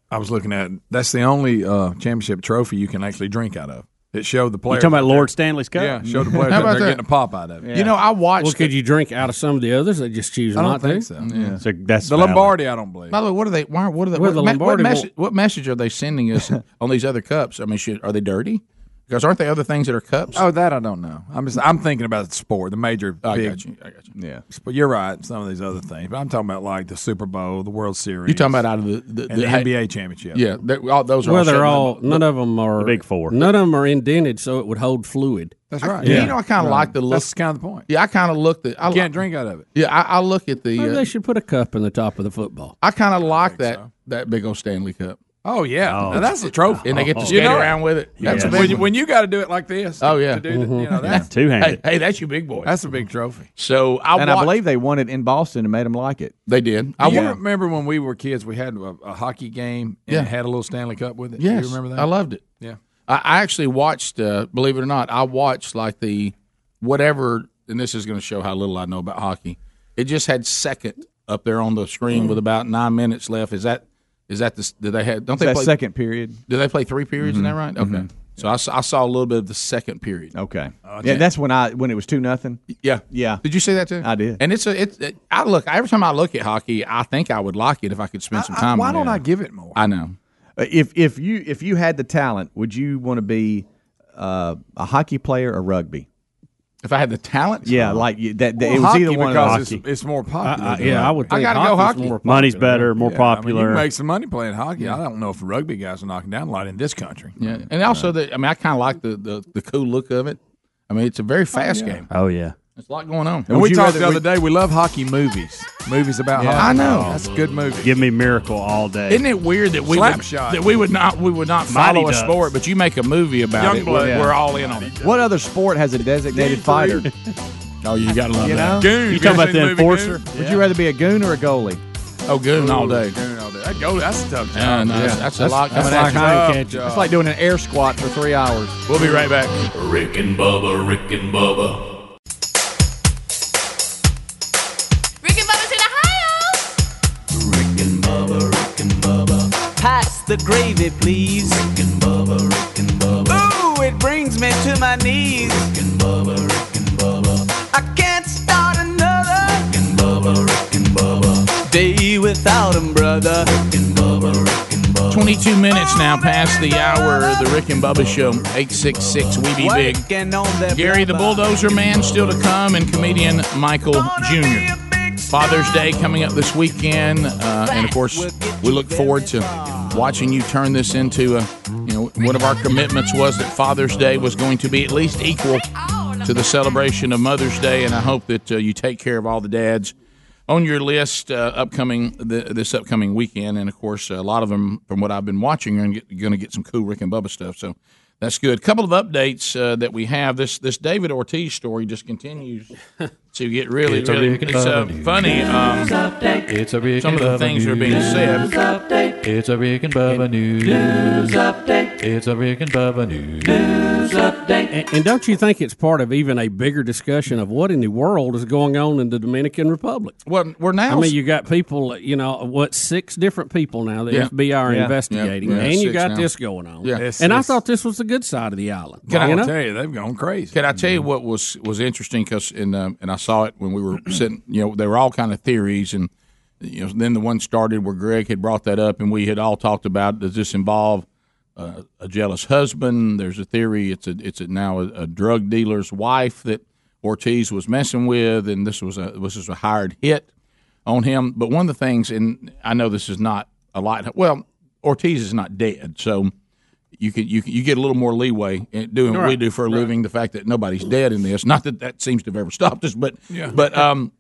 I was looking at. That's the only uh, championship trophy you can actually drink out of. It showed the You players. talking about Lord Stanley's Cup? Yeah, showed the players How out about there that? getting a pop out of it. You know, I watched. Well, could you drink out of some of the others? They just choose I don't think to. so. Yeah. So that's The valid. Lombardi, I don't believe. By the way, what are they? Why? What are they? What, the Lombardi what, message, what message are they sending us on these other cups? I mean, should, are they dirty? Because aren't they other things that are cups? Oh, that I don't know. I'm just I'm thinking about the sport, the major I big. got you. I got you. Yeah. But you're right. Some of these other things, but I'm talking about like the Super Bowl, the World Series. You're talking about out of the the, and the, hey, NBA championship? Yeah, they're- all, those are Well, all they're all up. none of them are The big four. None of them are indented, so it would hold fluid. that's right. Yeah. You know, I kind of like the look. That's kind of the point. Yeah, I kind of look at. I You can't drink out of it. Yeah, I, I look at the. Maybe Uh, they should put a cup in the top of the football. I kind of like that that big old Stanley Cup, Oh yeah, Oh. Now, that's a trophy. and they get to You skate know it. around with it. That's Yeah. a big when, you, when you got to do it like this. Oh, yeah. to do the, you know that's Two Hey, handed. hey, that's your big boy. that's a big trophy. So I and I believe they won it in Boston and made them like it. they did. I you wa- remember when we were kids, we had a, a hockey game and Yeah. had a little Stanley Cup with it. Yes, you remember that? I loved it. Yeah. I, I actually watched. Uh, believe it or not, I watched like the whatever, and this is going to show how little I know about hockey. It just had second up there on the screen with about nine minutes left. Is that is that the? Did they have? Don't It's they that play? second period. Do they play three periods? Is that right? Okay. So I, saw- I saw a little bit of the second period. Okay. yeah, that's when I when it was two nothing. Yeah, Yeah. Did you see that too? I did. And it's a it's. It, I look every time I look at hockey, I think I would like it if I could spend some I- time. why on don't it. I give it more? I know. Uh, If if you if you had the talent, would you want to be uh, a hockey player or rugby? If I had the talent, Yeah, like you, that. that Well, it was hockey either one of because it's, it's more popular. I, than yeah, I rugby. would I gotta go hockey. more Money's better, more Yeah, I mean, you popular. can make some money playing hockey. Yeah. I don't know if rugby guys are knocking down a lot in this country. Yeah, and also the I mean I kind of like the, the the cool look of it. I mean it's a very oh, fast game. oh yeah. There's a lot going on. And we talked rather- the other day. We love hockey movies. Movies about Yeah. hockey. I know. Oh, that's a good movie. Give me miracle all day. Isn't it weird that we would, Slapshot. that we would not we would not Mighty follow a Ducks. sport, but you make a movie about it, Youngblood. we're, Yeah. we're all in on it. What other sport has a designated fighter? Oh, you gotta love You that. know? Goon. You talking about the ever seen movie enforcer? Goon? Would you rather be a goon or a goalie? Oh, goon all day. Goon all day. That go, that's a tough job. Yeah, no, that's, that's a lot That's coming like at hind Tough catching. It's like doing an air squat for three hours. We'll be right back. Rick and Bubba, Rick and Bubba. The gravy, please. Rick and Bubba, Rick and Bubba. Ooh, it brings me to my knees. Rick and Bubba, Rick and Bubba. I can't start another Rick and Bubba, Rick and Bubba. day without 'em, brother. Rick and Bubba, Rick and Bubba. 22 minutes oh, now past the hour of the Rick and Bubba Show. 866 We Be Big. Working on that Gary the. Bulldozer Man still to come, and comedian Michael Jr. Father's Day coming up this weekend, uh, and of course, we look forward to watching you turn this into a. You know, one of our commitments was that Father's Day was going to be at least equal to the celebration of Mother's Day, and I hope that uh, you take care of all the dads on your list uh, upcoming th- this upcoming weekend, and of course, a lot of them, from what I've been watching, are going to get some cool Rick and Bubba stuff. So that's good. A couple of updates uh, that we have. This this David Ortiz story just continues to get really, It's a really. Rick It's uh, funny. Um, It's a Rick some of the Bubba things that are being news. said. It's a Rick and Bubba news. update. It's a Rick and Bubba news. And, and don't you think it's part of even a bigger discussion of what in the world is going on in the Dominican Republic? Well, we're now. I mean, you got people, you know, what six different people now the Yeah. FBI are Yeah. investigating, Yeah. Yeah, and you got now. this going on. Yeah. It's- and I thought this was the good side of the island. Can I you I know? tell you, they've gone crazy. Can I tell you what was was interesting? Because in um, and I saw it when we were sitting. You know, they were all kind of theories, and you know, then the one started where Greg had brought that up, and we had all talked about does this involve uh, a jealous husband. There's a theory it's a it's a, now a, a drug dealer's wife that Ortiz was messing with, and this was a this was a hired hit on him. But one of the things, and I know this is not a lot. Well, Ortiz is not dead, so you can you can, you get a little more leeway in doing what we do for a right. living. The fact that nobody's dead in this, not that that seems to have ever stopped us, but Yeah. but um,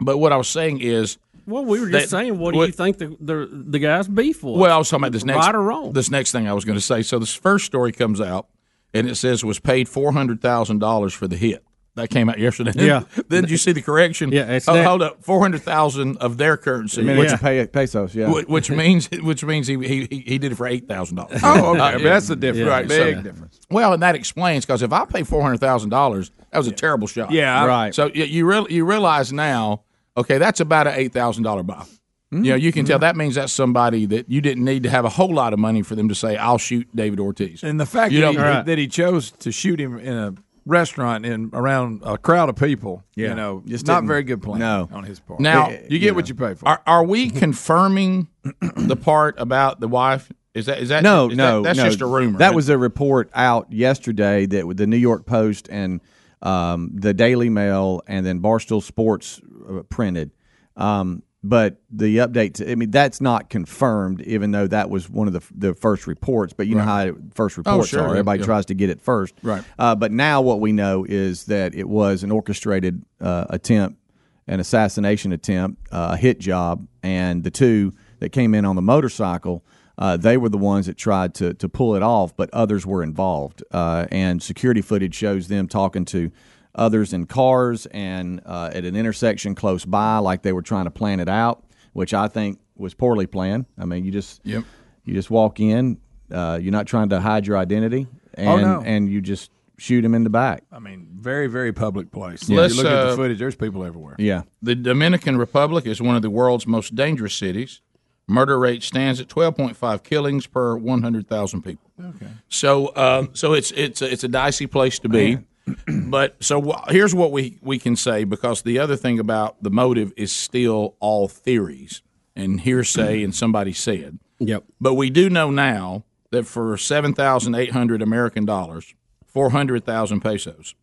but what I was saying is. Well, we were just that- saying, what do what- you think the the, the guy's beef was? well, I was talking about this next right or wrong. This next thing I was going to say. So this first story comes out, and it says was paid four hundred thousand dollars for the hit. That came out yesterday. Yeah. then did you see the correction? Yeah, it's Oh, hold up, four hundred thousand of their currency, I mean, which pay, pesos, yeah. Wh- Which means which means he he, he- he did it for eight thousand dollars. Oh, okay. But that's the difference. Right, Big so- difference. Well, and that explains because if I pay four hundred thousand dollars, that was a terrible shot. Yeah, Right. So you you, real, you realize now, okay, that's about an eight thousand dollar buy. Mm-hmm. You know, you can tell that means that's somebody that you didn't need to have a whole lot of money for them to say, "I'll shoot David Ortiz." And the fact that, know- he, that he chose to shoot him in a restaurant in around a crowd of people, Yeah. you know, Just just not very good plan no. on his part. Now you get what you pay for. Are, are we confirming the part about the wife? Is that is that no, is no, that, that's no. just a rumor. That was a report out yesterday that the New York Post and um, the Daily Mail and then Barstool Sports uh, printed. Um, but the update, to, I mean, that's not confirmed, even though that was one of the the first reports. But you know how first reports sure, are; everybody yeah. tries to get it first. Right. Uh, but now what we know is that it was an orchestrated uh, attempt, an assassination attempt, uh, a hit job, and the two that came in on the motorcycle. Uh, they were the ones that tried to to pull it off, but others were involved. Uh, and security footage shows them talking to others in cars and uh, at an intersection close by, like they were trying to plan it out, which I think was poorly planned. I mean, you just Yep. you just walk in, uh, you're not trying to hide your identity, and Oh, no. and you just shoot him in the back. I mean, very very public place. Let's, you look at uh, the footage. There's people everywhere. Yeah. The Dominican Republic is one of the world's most dangerous cities. Murder rate stands at 12.5 killings per 100,000 people. Okay. So, um, so it's it's it's a dicey place to be. but so here's what we we can say because the other thing about the motive is still all theories and hearsay and somebody said. Yep. But we do know now that for 7,800 American dollars, 400,000 pesos,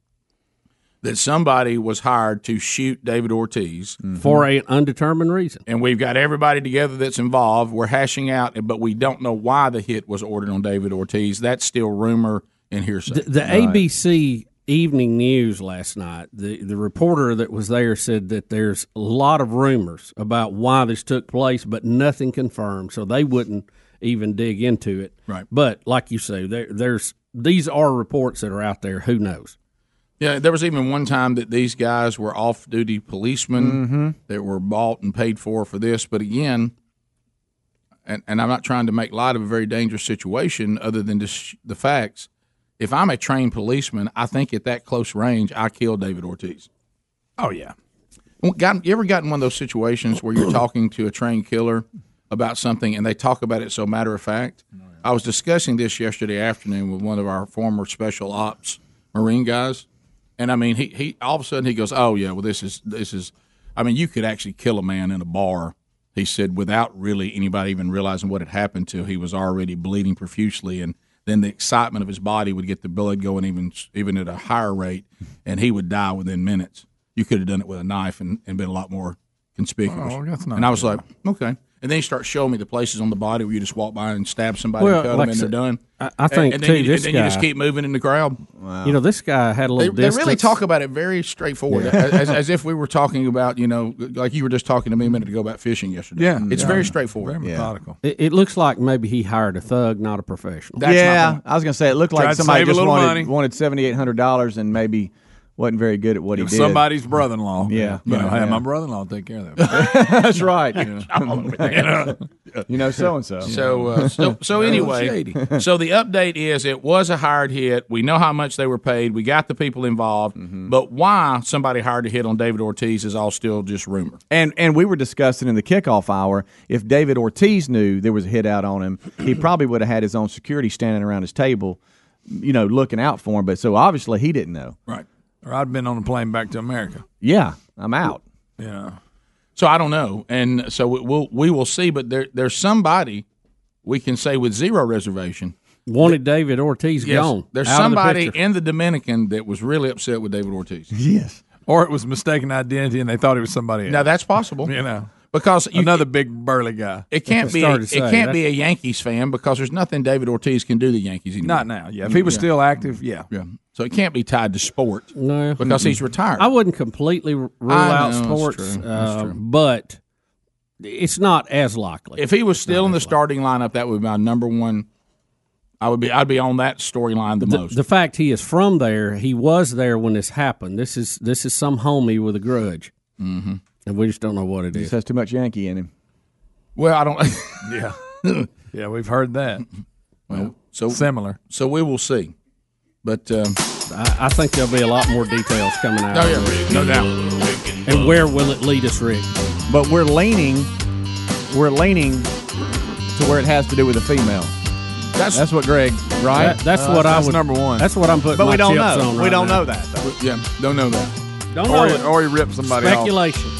that somebody was hired to shoot David Ortiz mm-hmm. for an undetermined reason. and we've got everybody together that's involved. We're hashing out, but we don't know why the hit was ordered on David Ortiz. That's still rumor and hearsay. The, the ABC Evening News last night, the, the reporter that was there said that there's a lot of rumors about why this took place, but nothing confirmed, so they wouldn't even dig into it. Right. But like you say, there, there's these are reports that are out there. Who knows? Yeah, there was even one time that these guys were off-duty policemen mm-hmm. that were bought and paid for for this. But again, and, and I'm not trying to make light of a very dangerous situation, other than just the facts. If I'm a trained policeman, I think at that close range, I kill David Ortiz. Oh yeah. Got, you ever gotten one of those situations where you're talking to a trained killer about something and they talk about it so matter of fact? Oh, I was discussing this yesterday afternoon with one of our former special ops Marine guys, and I mean, he, he all of a sudden he goes, "Oh yeah, well this is this is, I mean, you could actually kill a man in a bar." He said without really anybody even realizing what had happened to. He was already bleeding profusely, and then the excitement of his body would get the blood going even even at a higher rate, and he would die within minutes. You could have done it with a knife and, and been a lot more conspicuous. Oh, that's not and I was good. like, okay. And then he starts showing me the places on the body where you just walk by and stab somebody Well, and cut like them I and they're done. I- I think, and, and too, then, you, this and then you just guy- keep moving in the crowd. You know, this guy had a They, little they really talk about it very straightforward, as, as if we were talking about, you know, like you were just talking to me a minute ago about fishing yesterday. Yeah, it's yeah. very straightforward. Very methodical. It, it looks like maybe he hired a thug, not a professional. That's yeah, I was going to say it looked like to somebody just wanted money. wanted seventy eight hundred dollars and maybe wasn't very good at what he If did. somebody's brother-in-law. Yeah. You know, Right, yeah. my brother-in-law will take care of that. That's right. You know? You know, so and so. So, uh, so, so anyway, so the update is it was a hired hit. We know how much they were paid. We got the people involved, but why somebody hired a hit on David Ortiz is all still just rumor. And and we were discussing in the kickoff hour if David Ortiz knew there was a hit out on him, he probably would have had his own security standing around his table, you know, looking out for him. But so obviously he didn't know. right. Or I'd been on a plane back to America. Yeah, I'm out. Yeah. So I don't know, and so we- we'll we will see. But there there's somebody we can say with zero reservation Wanted David Ortiz Yes, gone. There's out of the somebody in the Dominican that was really upset with David Ortiz. Yes. Or it was mistaken identity and they thought it was somebody else. Now that's possible. You know. Because you, Another big burly guy. it can't be a, it can't that- be a Yankees fan because there's nothing David Ortiz can do to the Yankees anymore. Not now. Yeah. If he was still active, yeah. Yeah. So it can't be tied to sport. No. Because he's retired. I wouldn't completely rule I out know, that's sports, true, that's uh, but it's not as likely. If he was still in the starting lineup, that would be my number one. I would be. I'd be on that storyline the, the, most. the fact he is from there, he was there when this happened. This is this is some homie with a grudge, mm-hmm. and we just don't know what it He is. just has too much Yankee in him. Well, I don't. Yeah. yeah, we've heard that. Well, so similar. So we will see. But um, I, I think there'll be a lot more details coming out. Oh, yeah, no doubt. And where will it lead us, Rick? But we're leaning, we're leaning to where it has to do with a female. That's that's what Greg, right? That- that's what I was number one. That's what I'm putting. But my we don't chips know. on we don't now. know that. though. Yeah, don't know that. Don't or, know it. or he ripped somebody off. Speculation.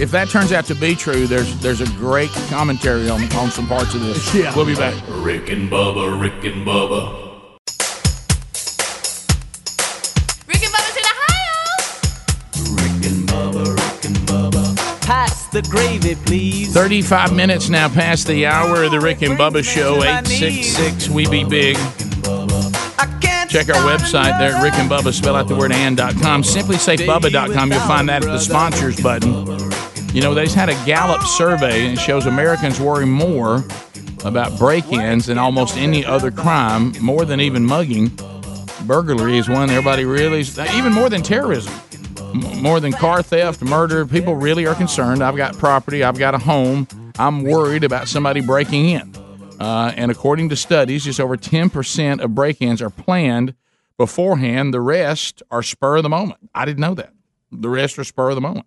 If that turns out to be true, there's there's a great commentary on, on some parts of this. Yeah. We'll be back. Rick and Bubba, Rick and Bubba. The gravy, please. 35 minutes now past the hour of the Rick and Bubba Show. 866 We Be Big. Check our website there at Rick and Bubba, spell out the word and.com. SimpliSafeBubba.com. You'll find that at the sponsors button. You know, they just had a Gallup survey and it shows Americans worry more about break ins than almost any other crime, more than even mugging. Burglary is one everybody really, even more than terrorism more than car theft, murder. People really are concerned. I've got property, I've got a home. I'm worried about somebody breaking in. Uh, and according to studies, just over 10% of break ins are planned beforehand. The rest are spur of the moment. I didn't know that. The rest are spur of the moment.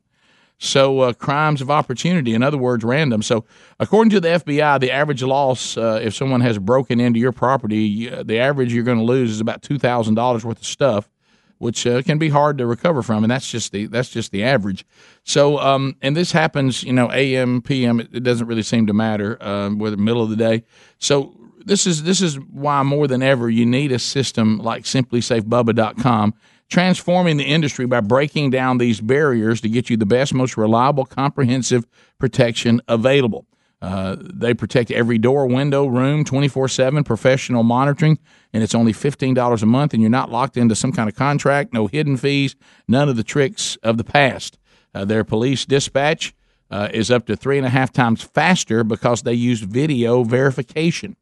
So, uh, crimes of opportunity, in other words, random. So, according to the FBI, the average loss uh, if someone has broken into your property, the average you're going to lose is about two thousand dollars worth of stuff, which uh, can be hard to recover from, and that's just the that's just the average. So, um, and this happens, you know, a.m., p.m. It, it doesn't really seem to matter um, whether middle of the day. So, this is this is why more than ever you need a system like SimpliSafeBubba.com transforming the industry by breaking down these barriers to get you the best, most reliable, comprehensive protection available. Uh, they protect every door, window, room, 24 7, professional monitoring, and it's only $15 a month, and you're not locked into some kind of contract, no hidden fees, none of the tricks of the past. Uh, their police dispatch uh, is up to three and a half times faster because they use video verification.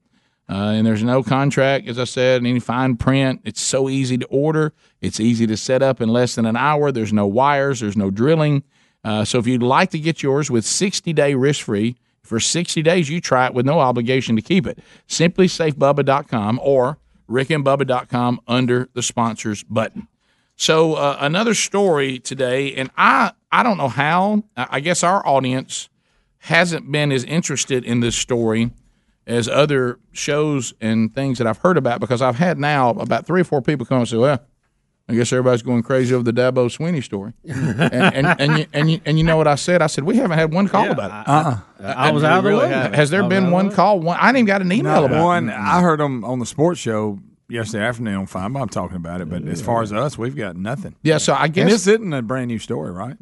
Uh, and there's no contract, as I said, any fine print. It's so easy to order. It's easy to set up in less than an hour. There's no wires. There's no drilling. Uh, so if you'd like to get yours with 60 day risk free for 60 days, you try it with no obligation to keep it. SimpliSafeBubba.com or RickandBubba.com under the sponsors button. So uh, another story today, and I I don't know how. I I guess our audience hasn't been as interested in this story as other shows and things that I've heard about because I've had now about three or four people come and say, "Well, I guess everybody's going crazy over the Dabo Swinney story." and, and, and, you, and, you, and you know what I said? I said we haven't had one call about it. Uh-uh. I was out of the really loop. haven't. Has there been one call? One, I didn't even got an email Not about one. it. I heard them on the sports show yesterday afternoon. On Fine, I'm talking about it. But as far as us, we've got nothing. Yeah, so I and guess this isn't a brand new story, right?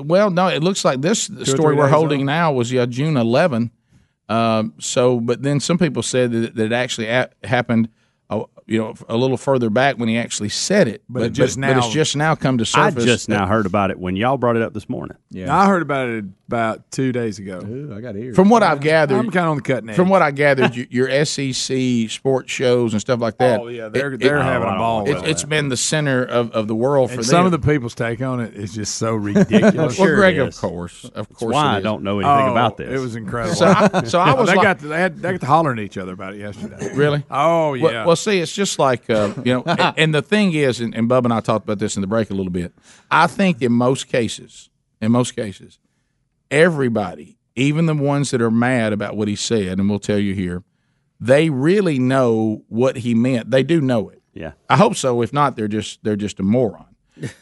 Well, no, it looks like this or story we're holding old. now was yeah June 11. Um, so, but then some people said that, that it actually a- happened, you know, a little further back when he actually said it. But it just but it's just now come to surface. I surface. just now heard about it when y'all brought it up this morning. Yeah, I heard about it about two days ago. I got ears. From what I've gathered, I'm kind of on the cutting edge. from what I gathered, your, your SEC sports shows and stuff like oh, that. Oh, yeah, they're- they're having a oh, ball It, with it's been the center of, of the world and for some them. of the people's take on it is just so ridiculous. well, Sure Greg, of course, of That's course, why it I don't know anything Oh, about this. It was incredible. So I- so I was they like- got to, they had they got to hollering at each other about it yesterday. Really? Oh yeah. Well, well, see, it's just like uh, you know, and, and the thing is, and, and Bub and I talked about this in the break a little bit. I think in most cases, in most cases, everybody, even the ones that are mad about what he said, and we'll tell you here, they really know what he meant. They do know it. yeah. I hope so. If not, they're just they're just a moron.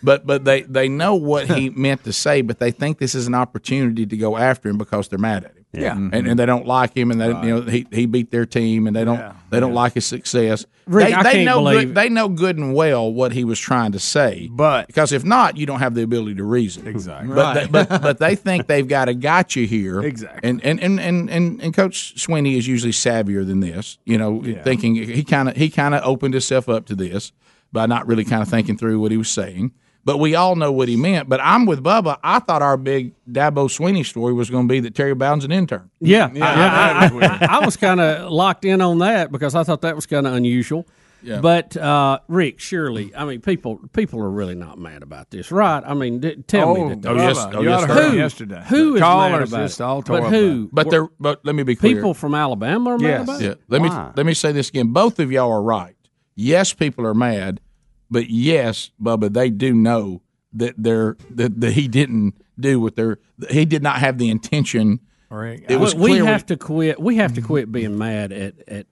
But but they they know what he meant to say, but they think this is an opportunity to go after him because they're mad at him. Yeah. and, and they don't like him, and they you know he, he beat their team, and they don't they don't like his success. Rick, they they know good, they know good and well what he was trying to say, But- because if not, you don't have the ability to reason. Exactly. But they, but but they think they've got a gotcha here. Exactly. And and, and, and, and and Coach Swinney is usually savvier than this. You know, thinking he kind of he kind of opened himself up to this by not really kind of thinking through what he was saying. But we all know what he meant. But I'm with Bubba. I thought our big Dabo Swinney story was going to be that Terry Bowden's an intern. Yeah, Yeah, I, I- I- I was kind of locked in on that because I thought that was kind of unusual. Yeah. But uh, Rick, surely, I mean, people people are really not mad about this, right? I mean, d- tell me that. Oh, yes. Oh, yes, who, they yesterday. Who The is callers mad about just it? all tore But who? But they're but let me be clear. people from Alabama are mad Yes. about Yeah. it. Let me let me say this again. Both of y'all are right. Yes, people are mad, but yes, Bubba, they do know that they're that, that he didn't do what they're he did not have the intention. Rick, It was we clear have to quit. We have to quit being mad at at.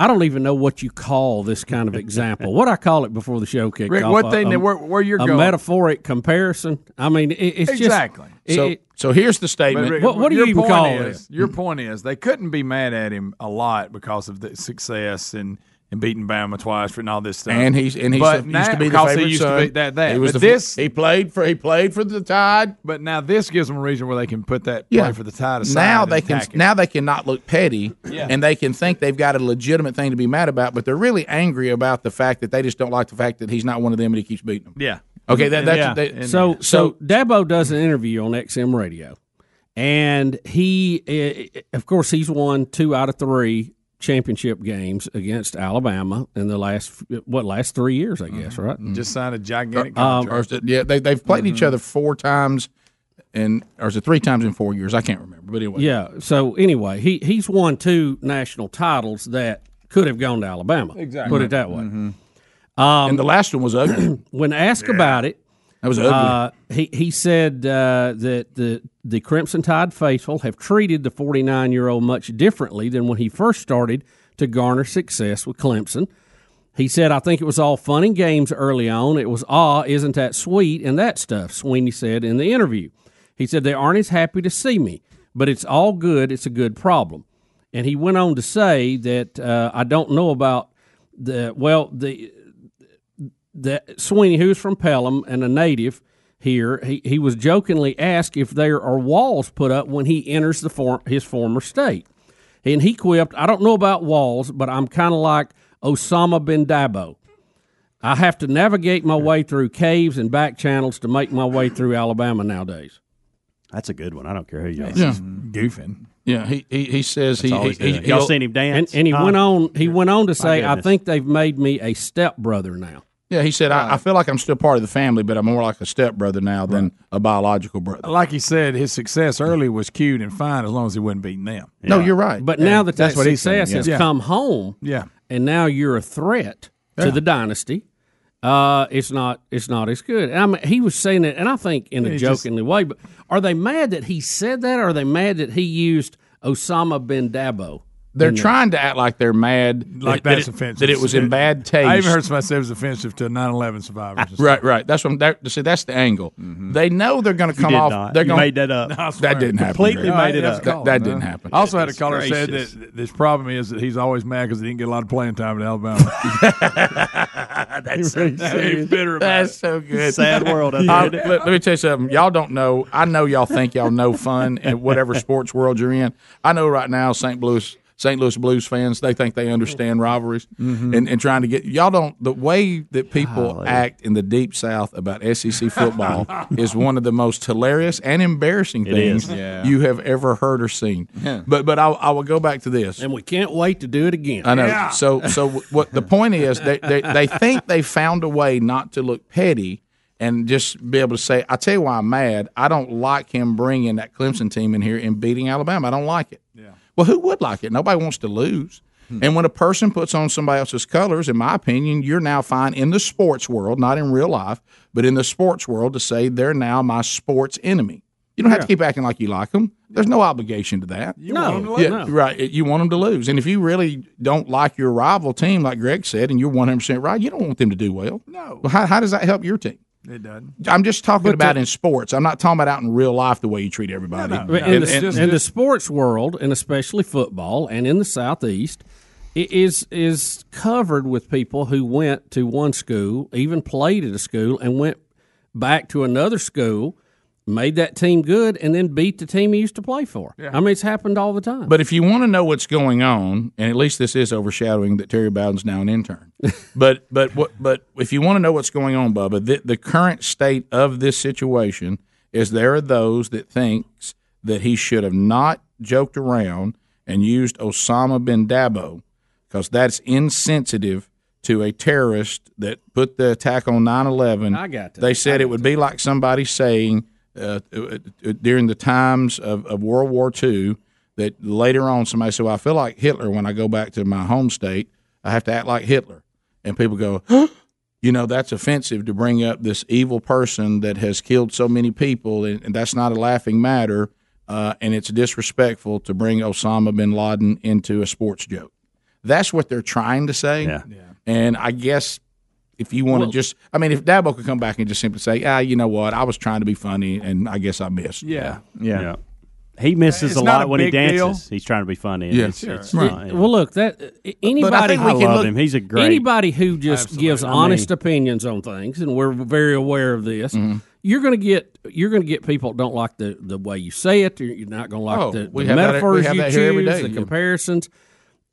I don't even know what you call this kind of example. what I call it before the show kicked Rick, off. what a- thing a, where- where you're a going. metaphoric comparison. I mean, it, it's Exactly. just So it- so here's the statement. Rick, What- what do you even point call is, this? Your point is they couldn't be mad at him a lot because of the success and, and beating Bama twice for and all this stuff. and he's and he's but the, now, used to be the because favorite he used son. to be that that. He was but the, this, he played for he played for the Tide. but now this gives them a reason where they can put that Yeah. play for the tide aside. Now they can it. now they can not look petty, Yeah. and they can think they've got a legitimate thing to be mad about, but they're really angry about the fact that they just don't like the fact that he's not one of them and he keeps beating them. yeah. Okay, that, that's Yeah. they- So, so So- Dabo does an interview on XM Radio, and he, eh, of course, he's won two out of three championship games against Alabama in the last what last three years, I guess, mm-hmm. right? Mm-hmm. just signed a uh, gigantic Um, contract. or yeah, they they've played Mm-hmm. each other four times, and or is it three times in four years? I can't remember, but anyway, Yeah. So anyway, he he's won two national titles that could have gone to Alabama. Exactly. Put it that way. Mm-hmm. Um, and the last one was ugly. When asked about it, That was ugly. Uh, he he said uh, that the the Crimson Tide faithful have treated the 49 year old much differently than when he first started to garner success with Clemson. He said, "I think it was all fun and games early on. It was ah, isn't that sweet and that stuff." Swinney said in the interview. He said they aren't as happy to see me, but it's all good. It's a good problem. And he went on to say that uh, I don't know about the well the that Swinney, who's from Pelham and a native here, he, he was jokingly asked if there are walls put up when he enters the for, his former state. And he quipped, I don't know about walls, but I'm kind of like Osama bin Dabo. I have to navigate my way through caves and back channels to make my way through Alabama nowadays. That's a good one. I don't care who you are. yeah, mm-hmm. goofing. yeah. He he, he says he, Always he, he Y'all seen him And, dance? and he Huh? went on. He went on to say, "I think they've made me a stepbrother now." Yeah. He said I, I feel like I'm still part of the family, but I'm more like a stepbrother now than a biological brother. Like he said, his success early was cute and fine as long as he wasn't beating them. No, you're right. But now that That's that what he's saying, success has yeah. come home, Yeah. and now you're a threat to the dynasty. Uh, it's not it's not as good. And I mean, he was saying it, and I think in a He's just- jokingly way. But are they mad that he said that? Or are they mad that he used Osama bin Dabo? They're in there? trying to act like they're mad, Like that, that's that it, offensive. that it was in bad taste. I even heard somebody say it was offensive to 9/11 survivors. and stuff. Right, right. That's what. That, see, that's the angle. They know they're going to come off. not. They're You going made that up. I swear. That didn't happen. Completely Greg. made it that's up. called, That man. didn't happen. I also had a Goodness caller said that this problem is that he's always mad because he didn't get a lot of playing time at Alabama. That's so He's bitter That's so good. Sad world. out Uh, let, let me tell you something. Y'all don't know. I know y'all think y'all know fun in whatever sports world you're in. I know right now St. Louis St. Louis Blues fans they think they understand rivalries Mm-hmm. and, and trying to get y'all don't the way that people act in the deep South about SEC football is one of the most hilarious and embarrassing things. Yeah. you have ever heard or seen. But but I, I will go back to this. and we can't wait to do it again. I know. So so what the point is they, they they think they found a way not to look petty and just be able to say, I tell you why I'm mad. I don't like him bringing that Clemson team in here and beating Alabama. I don't like it. Yeah. Well, who would like it? Nobody wants to lose. And when a person puts on somebody else's colors, in my opinion, you're now fine in the sports world, not in real life, but in the sports world to say they're now my sports enemy. You don't have to keep acting like you like them. There's no obligation to that. no, Yeah, no. right. You want them to lose, and if you really don't like your rival team, like Greg said, and you're 100 percent right, you don't want them to do well. No. Well, how, how does that help your team? It doesn't. I'm just talking But about the- in sports. I'm not talking about out in real life the way you treat everybody. in, the, in the sports world, and especially football, and in the southeast, it is is covered with people who went to one school, even played at a school, and went back to another school, made that team good, and then beat the team he used to play for. I mean, it's happened all the time. But if you want to know what's going on, and at least this is overshadowing that Terry Bowden's now an intern. but but what but if you want to know what's going on, Bubba, the, the current state of this situation is there are those that thinks that he should have not joked around and used Osama bin Dabo because that's insensitive to a terrorist that put the attack on 9-11 I got that. they said it would be like somebody saying uh, uh, uh, during the times of, of World War II that later on somebody said, well, I feel like Hitler when I go back to my home state. I have to act like Hitler. And people go, you know, that's offensive to bring up this evil person that has killed so many people, and, and that's not a laughing matter. Uh, and it's disrespectful to bring Osama bin Laden into a sports joke. That's what they're trying to say. Yeah. And I guess if you want to Well- just, I mean, if Dabo could come back and just simply say, ah, you know what, I was trying to be funny, and I guess I missed. Yeah. Yeah. He misses It's a lot a when he dances. deal. He's trying to be funny. and Yeah. it's, Sure. it's Right. not- Well, look, that anybody I love him. He's a great. anybody who just gives I honest mean- opinions on things, and we're very aware of this. Mm-hmm. You're going to get you're going to get people that don't like the, the way you say it. You're you're not going to like Oh, the, we the have that- we metaphors have you that here every choose, day, the yeah.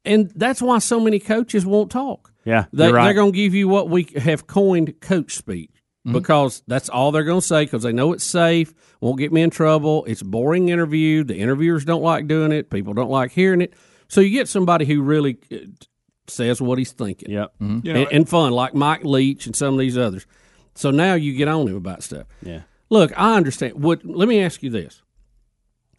Comparisons, and that's why so many coaches won't talk. Yeah, They, you're right. They're going to give you what we have coined coach speech. Mm-hmm. Because that's all they're going to say because they know it's safe, won't get me in trouble. It's boring interview. The interviewers don't like doing it. People don't like hearing it. So you get somebody who really uh, says what he's thinking. Yep. and, You know, and fun, like Mike Leach and some of these others. So now you get on him about stuff. Yeah. Look, I understand. Would let me ask you this: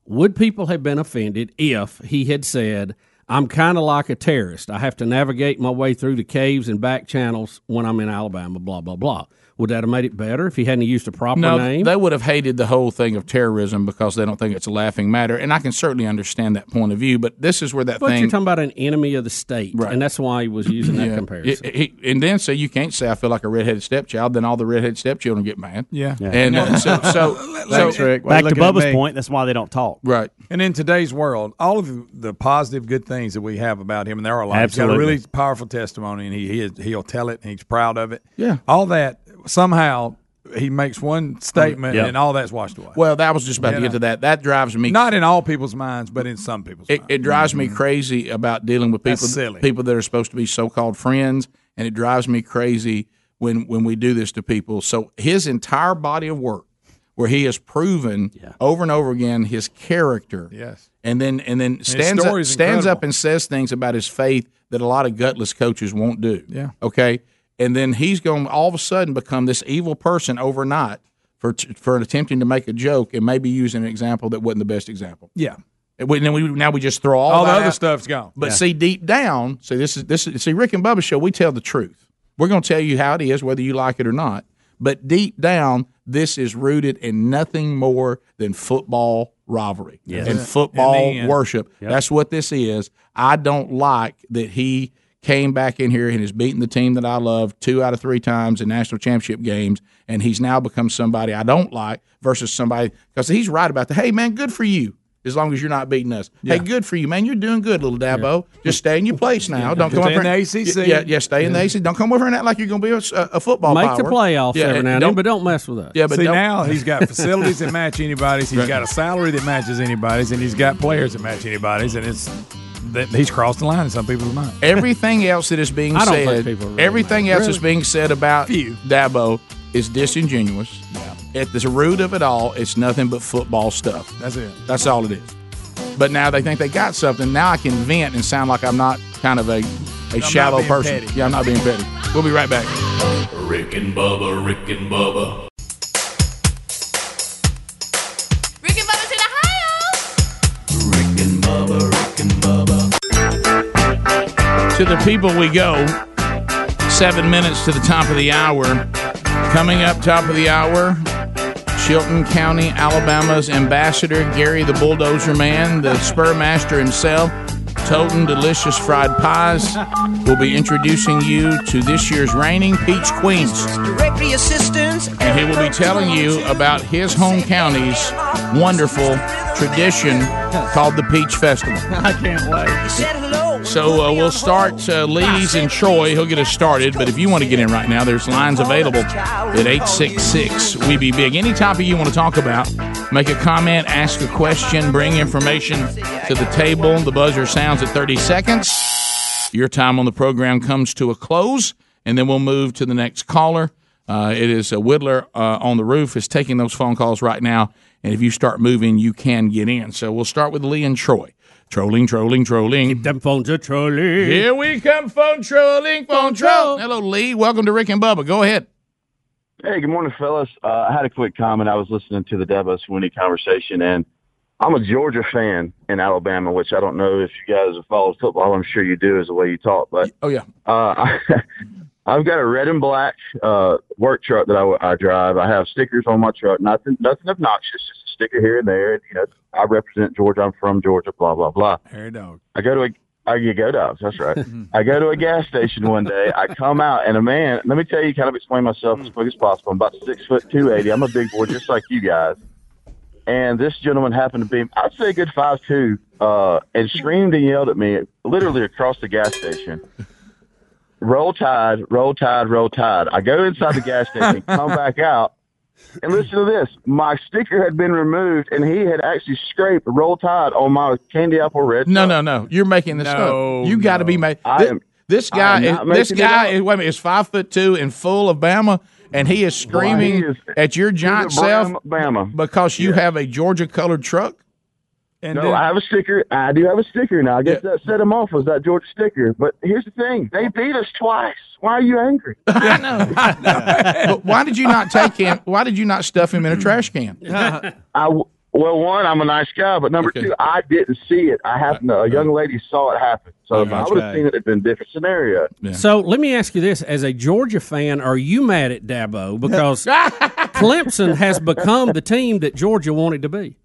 Would people have been offended if he had said, "I'm kind of like a terrorist. I have to navigate my way through the caves and back channels when I'm in Alabama"? Blah blah blah. Would that have made it better if he hadn't used a proper No, name? they would have hated the whole thing of terrorism because they don't think it's a laughing matter, and I can certainly understand that point of view. But this is where that but thing. you're talking about an enemy of the state, Right. and that's why he was using that Yeah. comparison. It- it- and then so you can't say I feel like a redheaded stepchild. Then all the redheaded stepchildren get mad. Yeah. Yeah. and uh, so so, Thanks, so Rick. Back to Bubba's point, that's why they don't talk. right. And in today's world, all of the- the positive, good things that we have about him, and there are a lot. He's got a really powerful testimony, and he, he is, he'll tell it, and he's proud of it. Yeah. all that somehow he makes one statement, Yep. and all that's washed away. Well, that was just about You to get to that. That drives me Not in all people's minds, but in some people's. It, it drives me mm-hmm. crazy about dealing with people silly. people that are supposed to be so called friends, and it drives me crazy when when we do this to people. So his entire body of work, where he has proven over and over again his character, Yes. and then and then his stands up, story is stands up and says things about his faith that a lot of gutless coaches won't do. Yeah. Okay. And then he's going to all of a sudden become this evil person overnight for for attempting to make a joke and maybe using an example that wasn't the best example. Yeah. And we, then we now we just throw all, All the other out. stuff's gone. But Yeah. see, deep down, see this is this is see Rick and Bubba show. We tell the truth. We're going to tell you how it is, whether you like it or not. But deep down, this is rooted in nothing more than football rivalry Yes. and football worship. Yep. That's what this is. I don't like that he came back in here and has beaten the team that I love two out of three times in national championship games, and he's now become somebody I don't like versus somebody because he's right about the hey man, good for you. As long as you're not beating us, hey, good for you, man. You're doing good, little Dabo. Just stay in your place now. Don't come Stay over in here- the ACC. Yeah, yeah, stay in the ACC. Don't come over and act like you're going to be a, a football. Make the playoffs Yeah, every now and then, but don't mess with us. Yeah, but See don't- now he's got facilities that match anybody's. He's Right. got a salary that matches anybody's, and he's got players that match anybody's, and it's that he's crossed the line in some people's minds. everything else that is being I don't think said, people really everything mind. else Really? that's being said about Few. Dabo is disingenuous. At the root of it all, it's nothing but football stuff. That's it. That's all it is. But now they think they got something. Now I can vent and sound like I'm not kind of a, a shallow being person. petty. Yeah, I'm not being petty. We'll be right back. Rick and Bubba, Rick and Bubba. To the people we go. Seven minutes to the top of the hour. Coming up top of the hour, Chilton County, Alabama's ambassador, Gary the Bulldozer Man, the Spur Master himself, Totem Delicious Fried Pies will be introducing you to this year's reigning Peach Queens. And he will be telling you about his home county's wonderful tradition called the Peach Festival. I can't wait. So uh, we'll start uh, Lee's and Troy. He'll get us started. But if you want to get in right now, there's lines available at 866 We Be Big. Any topic you want to talk about, make a comment, ask a question, bring information to the table. The buzzer sounds at 30 seconds. Your time on the program comes to a close, and then we'll move to the next caller. Uh, it is a Whittler uh, on the roof is taking those phone calls right now, and if you start moving, you can get in. So we'll start with Lee and Troy. Trolling, trolling, trolling. Keep them phones a trolling. Here we come, phone trolling, phone troll. Hello, Lee. Welcome to Rick and Bubba. Go ahead. Hey, good morning, fellas. Uh, I had a quick comment. I was listening to the Dabo Swinney conversation, and I'm a Georgia fan in Alabama, which I don't know if you guys have followed football. I'm sure you do, is the way you talk. But oh yeah, uh, I've got a red and black uh, work truck that I, I drive. I have stickers on my truck. Nothing, nothing obnoxious. Just a sticker here and there. And, you know, I represent Georgia. I'm from Georgia. Blah blah blah. Hairy dog. I go to a I you go dogs. That's right. I go to a gas station one day. I come out and a man. Let me tell you, kind of explain myself as quick as possible. I'm about six foot two eighty. I'm a big boy, just like you guys. And this gentleman happened to be, I'd say, a good five two, uh, and screamed and yelled at me, literally across the gas station. Roll Tide, roll Tide, roll Tide. I go inside the gas station, come back out, and listen to this. My sticker had been removed, and he had actually scraped Roll Tide on my candy apple red. No, no, no. You're making this No, up. You got to be made. I This, am- this guy, is, this guy is wait a minute, is five foot two and full of Bama, and he is screaming he is- at your giant he's self Bama. because you have a Georgia colored truck. No, I have a sticker. I do have a sticker now. I guess that set him off was that Georgia sticker. But here's the thing: they beat us twice. Why are you angry? I know. but why did you not take him? Why did you not stuff him in a trash can? I w- well, one, I'm a nice guy, but number two, I didn't see it. I happened. To, a young lady saw it happen. So if I would have seen it, it'd been a different scenario. So let me ask you this: As a Georgia fan, are you mad at Dabo because Clemson has become the team that Georgia wanted to be?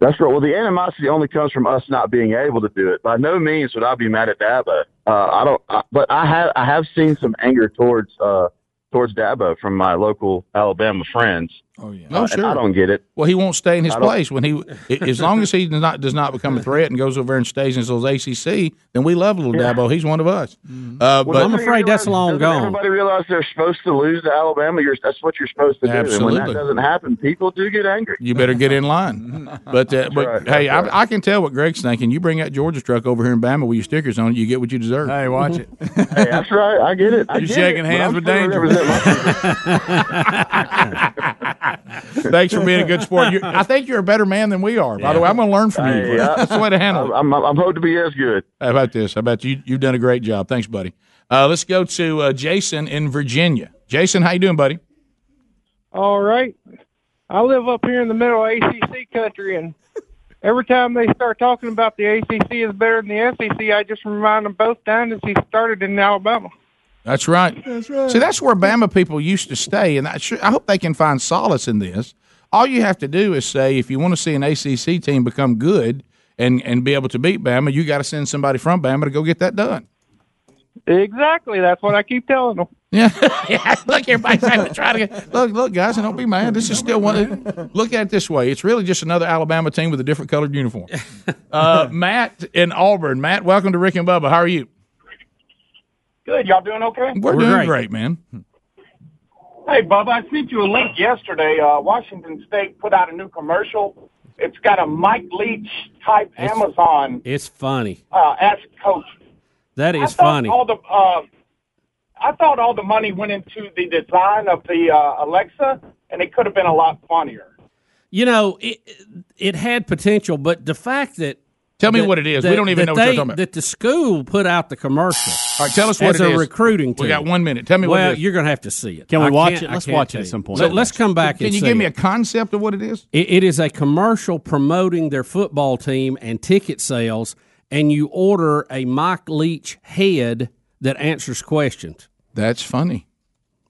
That's right. Well, the animosity only comes from us not being able to do it. By no means would I be mad at Dabo. Uh, I don't, I, but I have I have seen some anger towards uh, towards Dabo from my local Alabama friends. Oh yeah. No, and sure. I don't get it. Well, he won't stay in his place when he, as long as he does not does not become a threat and goes over and stays in those ACC. Then we love little Yeah. Dabo. He's one of us. Mm-hmm. Uh, but I'm afraid that's long gone. Everybody realize they're supposed to lose to Alabama. You're, that's what you're supposed to do. And when that doesn't happen, people do get angry. You better get in line. But uh, but right, hey, that's I, I can tell what Greg's thinking. You bring that Georgia truck over here in Bama with your stickers on it, you get what you deserve. Hey, watch it. hey, that's right. I get it. I You're get shaking it, hands with still danger. represent my Thanks for being a good sport. You, I think you're a better man than we are. By the way, I'm going to learn from you. Hey, I- That's the way to handle it. I'm, I'm, I'm hoping to be as good. How about this? How about you? You've done a great job. Thanks, buddy. Uh, let's go to uh, Jason in Virginia. Jason, how you doing, buddy? All right. I live up here in the middle of ACC country, and every time they start talking about the ACC is better than the SEC, I just remind them both dynasties started in Alabama. That's right. That's right. See, that's where Bama people used to stay, and I, sure, I hope they can find solace in this. All you have to do is say, if you want to see an ACC team become good and and be able to beat Bama, you got to send somebody from Bama to go get that done. Exactly. That's what I keep telling them. Yeah, yeah. Look, everybody's trying to try to get. Look, look, guys, and don't be mad. This is still one. Look at it this way: it's really just another Alabama team with a different colored uniform. Uh, Matt in Auburn. Matt, welcome to Rick and Bubba. How are you? Good. Y'all doing okay? We're, doing great. man. Hey, Bubba, I sent you a link yesterday. Uh, Washington State put out a new commercial. It's got a Mike Leach type Amazon It's funny. uh, ask coach. That I thought funny. All the uh, I thought all the money went into the design of the uh, Alexa, and it could have been a lot funnier. You know, it it had potential, but the fact that Tell me that- what it is. We don't even know what you're talking about. That the school put out the commercial. All right, tell us what as it a is. recruiting team. We got one minute. Tell me what it Well, is. you're going to have to see it. Can we I watch it? Let's watch it at some point. Let, us come back. Can and you see give me a concept of what it is? It, it is a commercial promoting their football team and ticket sales, and you order a Mike Leach head that answers questions. That's funny.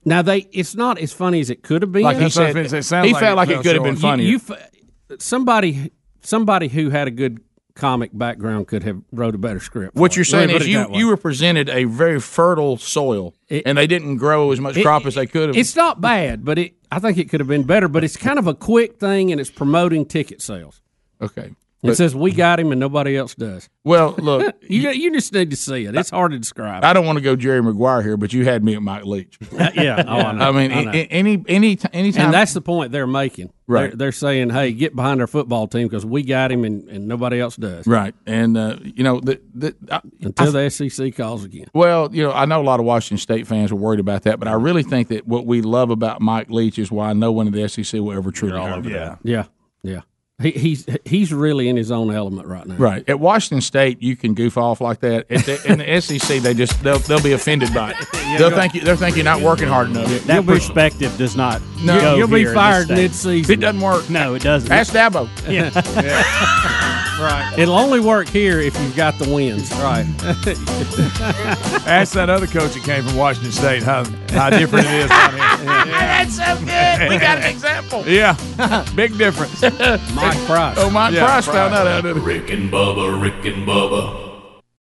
Now they, it's not as funny as it could have been. Like he said, he felt like it could have been funny. You, you somebody, somebody who had a good comic background could have wrote a better script. What you're saying is it you you represented a very fertile soil, and they didn't grow as much It- crop as they could have. It's not bad, but it I think it could have been better. But it's kind of a quick thing, and it's promoting ticket sales. okay. It says we got him, and nobody else does. Well, look, you you just need to see it. It's hard to describe. I don't want to go Jerry Maguire here, but you had me at Mike Leach. yeah, oh, I, know. I mean, I know. a- a- any any time. and that's the point they're making. Right. They're, they're saying, "Hey, get behind our football team because we got him, and, and nobody else does." right, and uh, you know the the I, Until the SEC calls again. Well, you know, I know a lot of Washington State fans are worried about that, but I really think that what we love about Mike Leach is why no one in the SEC will ever truly hurt him. Yeah, yeah, yeah. He, he's he's really in his own element right now. Right at Washington State, you can goof off like that. At the, in the SEC, they just they'll, they'll be offended by it. They'll think you, they'll think you're not working hard enough. That perspective does not. No. go You'll be here in fired mid-season. It doesn't work. No, it doesn't. Ask Dabo. Yeah. right. It'll only work here if you've got the wins. Right. Ask that other coach that came from Washington State how how different it is down here. That's so good. We got an example. Yeah, big difference. Mike Price. Oh, Mike Yeah, Price found Price. that out. didn't he? Rick and Bubba, Rick and Bubba.